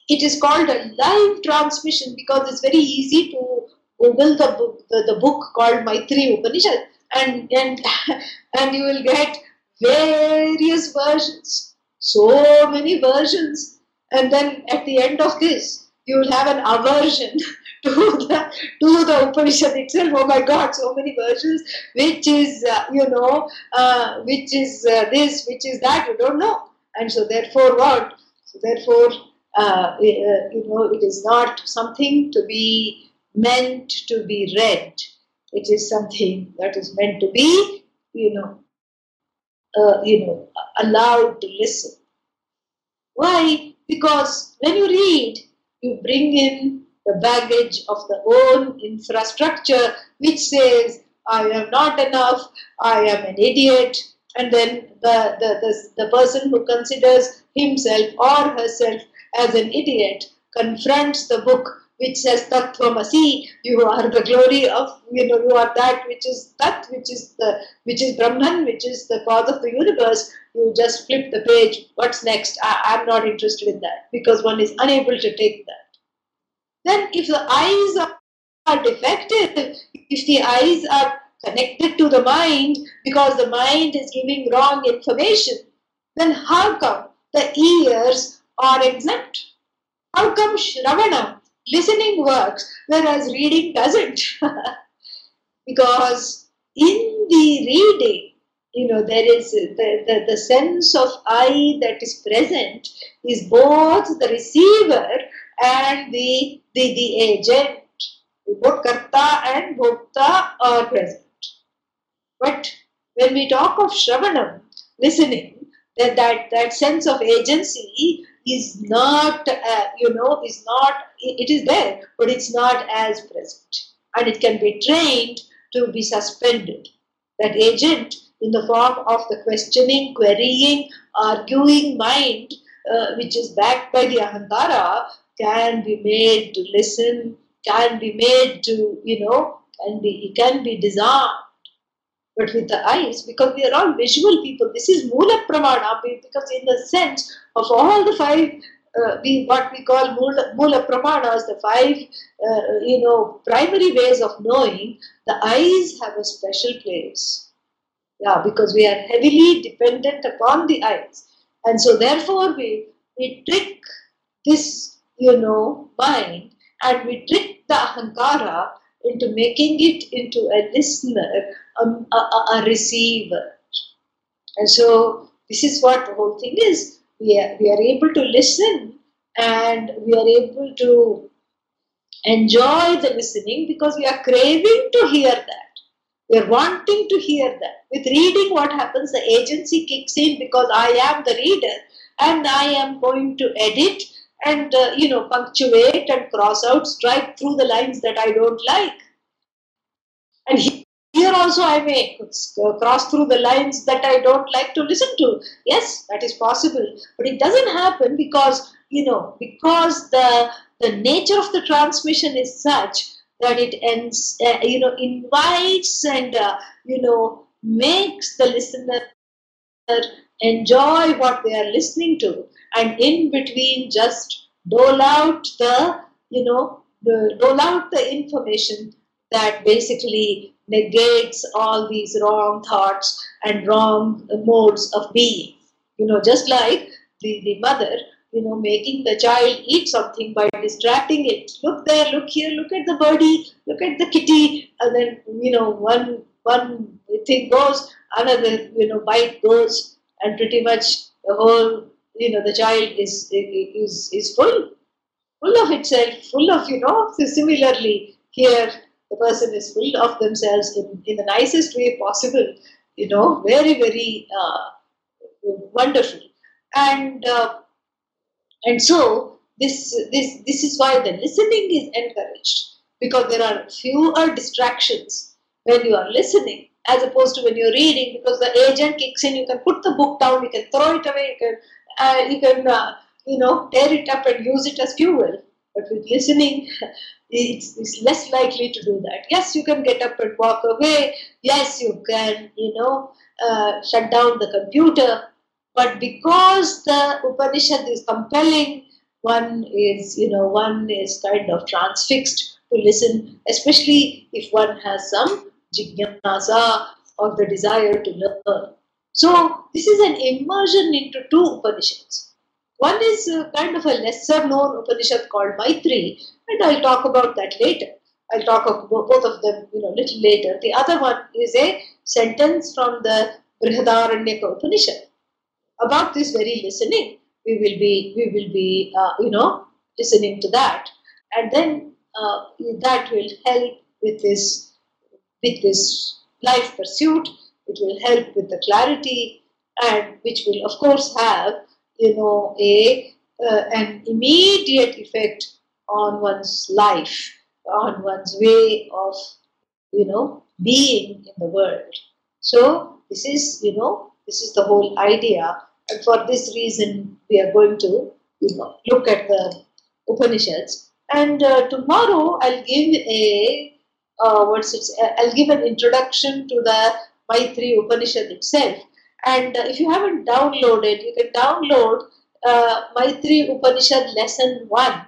it is called a live transmission because it's very easy to Google the book the, the book called Maitri Upanishad and and and you will get various versions. So many versions. And then at the end of this, you will have an aversion to the to the Upanishad itself. Oh my God, so many versions. Which is uh, you know, uh, which is uh, this, which is that. You don't know, and so therefore what? So therefore, uh, uh, you know, it is not something to be meant to be read. It is something that is meant to be, you know, uh, you know, allowed to listen. Why? Because when you read, you bring in the baggage of the own infrastructure which says, I am not enough, I am an idiot, and then the, the, the, the person who considers himself or herself as an idiot confronts the book which says Tattvamasi, you are the glory of, you know, you are that which is that which is the which is Brahman, which is the cause of the universe. You just flip the page. What's next? I, am not interested in that because one is unable to take that. Then, if the eyes are, are defective, if the eyes are connected to the mind because the mind is giving wrong information, then how come the ears are exempt? How come Shravana listening works, whereas reading doesn't. because in the reading, you know, there is the, the, the sense of I that is present is both the receiver and the, the, the agent. Both Karta and Bhokta are present. But when we talk of Shravanam, listening, that, that, that sense of agency is not, uh, you know, is not, it is there, but it's not as present. And it can be trained to be suspended. That agent, in the form of the questioning, querying, arguing mind, uh, which is backed by the Ahankara, can be made to listen, can be made to, you know, can be, can be disarmed but with the eyes, because we are all visual people. This is Mula Pramana, because in the sense of all the five, uh, we what we call Mula, Mula Pramanas, the five, uh, you know, primary ways of knowing, the eyes have a special place. Yeah, because we are heavily dependent upon the eyes. And so therefore we, we trick this, you know, mind and we trick the ahankara into making it into a listener, um, a, a, a receiver. And so this is what the whole thing is. We are, we are able to listen and we are able to enjoy the listening because we are craving to hear that. We are wanting to hear that. With reading, what happens? The agency kicks in because I am the reader and I am going to edit and uh, you know punctuate and cross out, strike through the lines that I don't like. And here also I may cross through the lines that I don't like to listen to. Yes, that is possible, but it doesn't happen because you know because the the nature of the transmission is such that it ends uh, you know invites and uh, you know makes the listener enjoy what they are listening to. And in between just dole out the you know the, dole out the information that basically negates all these wrong thoughts and wrong modes of being. You know just like the, the mother you know making the child eat something by distracting it. Look there look here look at the birdie look at the kitty. And then you know one one thing goes another you know bite goes. And pretty much the whole you know the child is is is full full of itself full of you know So similarly here the person is full of themselves in, in the nicest way possible you know very very uh, wonderful. And uh, and so this this this is why the listening is encouraged because there are fewer distractions when you are listening as opposed to when you're reading because the agent kicks in you can put the book down you can throw it away you can uh, you can uh, you know tear it up and use it as fuel. But with listening it's, it's less likely to do that. Yes you can get up and walk away. Yes you can you know uh, shut down the computer but because the upanishad is compelling one is you know one is kind of transfixed to listen especially if one has some jignasa or the desire to learn. So this is an immersion into two Upanishads. One is uh, kind of a lesser known Upanishad called Maitri, and I'll talk about that later. I'll talk about both of them, you know, a little later. The other one is a sentence from the Brihadaranyaka Upanishad. About this very listening, we will be, we will be, uh, you know, listening to that, and then uh, that will help with this with this life pursuit. It will help with the clarity, and which will, of course, have you know a uh, an immediate effect on one's life, on one's way of you know being in the world. So this is you know this is the whole idea, and for this reason we are going to you know look at the Upanishads. And uh, tomorrow I'll give a uh, what's it? I'll give an introduction to the Maitri Upanishad itself. And uh, if you haven't downloaded, you can download uh, Maitri Upanishad Lesson 1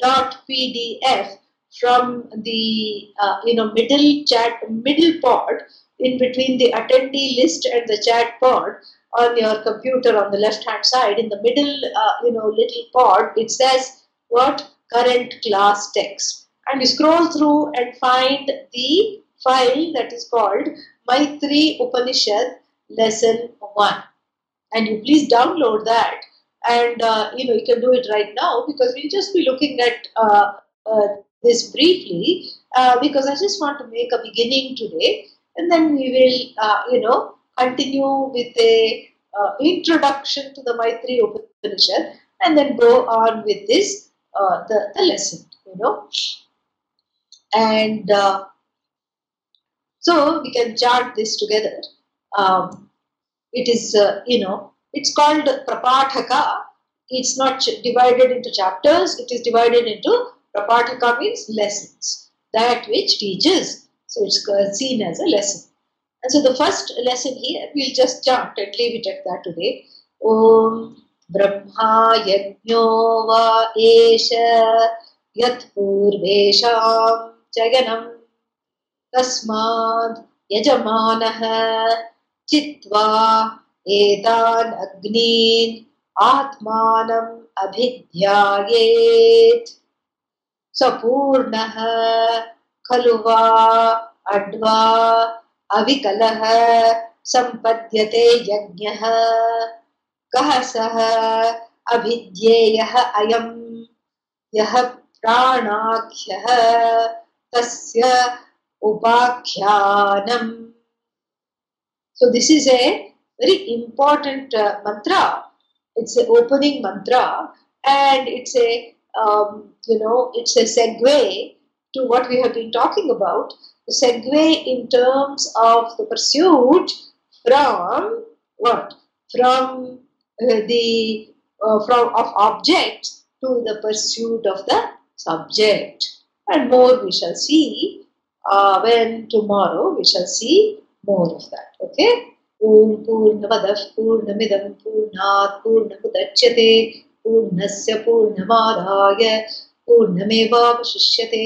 dot PDF from the uh, you know middle chat middle pod in between the attendee list and the chat pod on your computer on the left hand side in the middle uh, you know little pod it says what current class text? And you scroll through and find the file that is called Maitri Upanishad Lesson 1 and you please download that. And uh, you know you can do it right now because we'll just be looking at uh, uh, this briefly uh, because I just want to make a beginning today and then we will uh, you know continue with a uh, introduction to the Maitri Upanishad and then go on with this the, the lesson you know and uh, so we can chart this together. Um, it is, uh, you know, it's called Prapathaka. It's not divided into chapters, it is divided into Prapathaka means lessons, that which teaches. So it's seen as a lesson. And so the first lesson here, we'll just jump and leave it at that today. Om Brahma Yajno Va Esha Yat Purvesham Chaganam Tasmad Yajamanah Chitva Etan Agnin Atmanam Abhidhyayet Sapurnah खलुवा, अड्वा, अविकलः, सम्पद्यते यज्ञः। कः सः? अभिज्ञेयः अयम् so this is a very important mantra it's a opening mantra and it's a you know it's a segue to what we have been talking about, the segue in terms of the pursuit from what? From uh, the uh, from of objects to the pursuit of the subject. And more we shall see uh, when tomorrow we shall see more of that. Okay. ॐ पूर्णमदः पूर्णमिदं पूर्णात् पूर्णमुदच्यते पूर्णस्य पूर्णमादाय पूर्णमेवावशिष्यते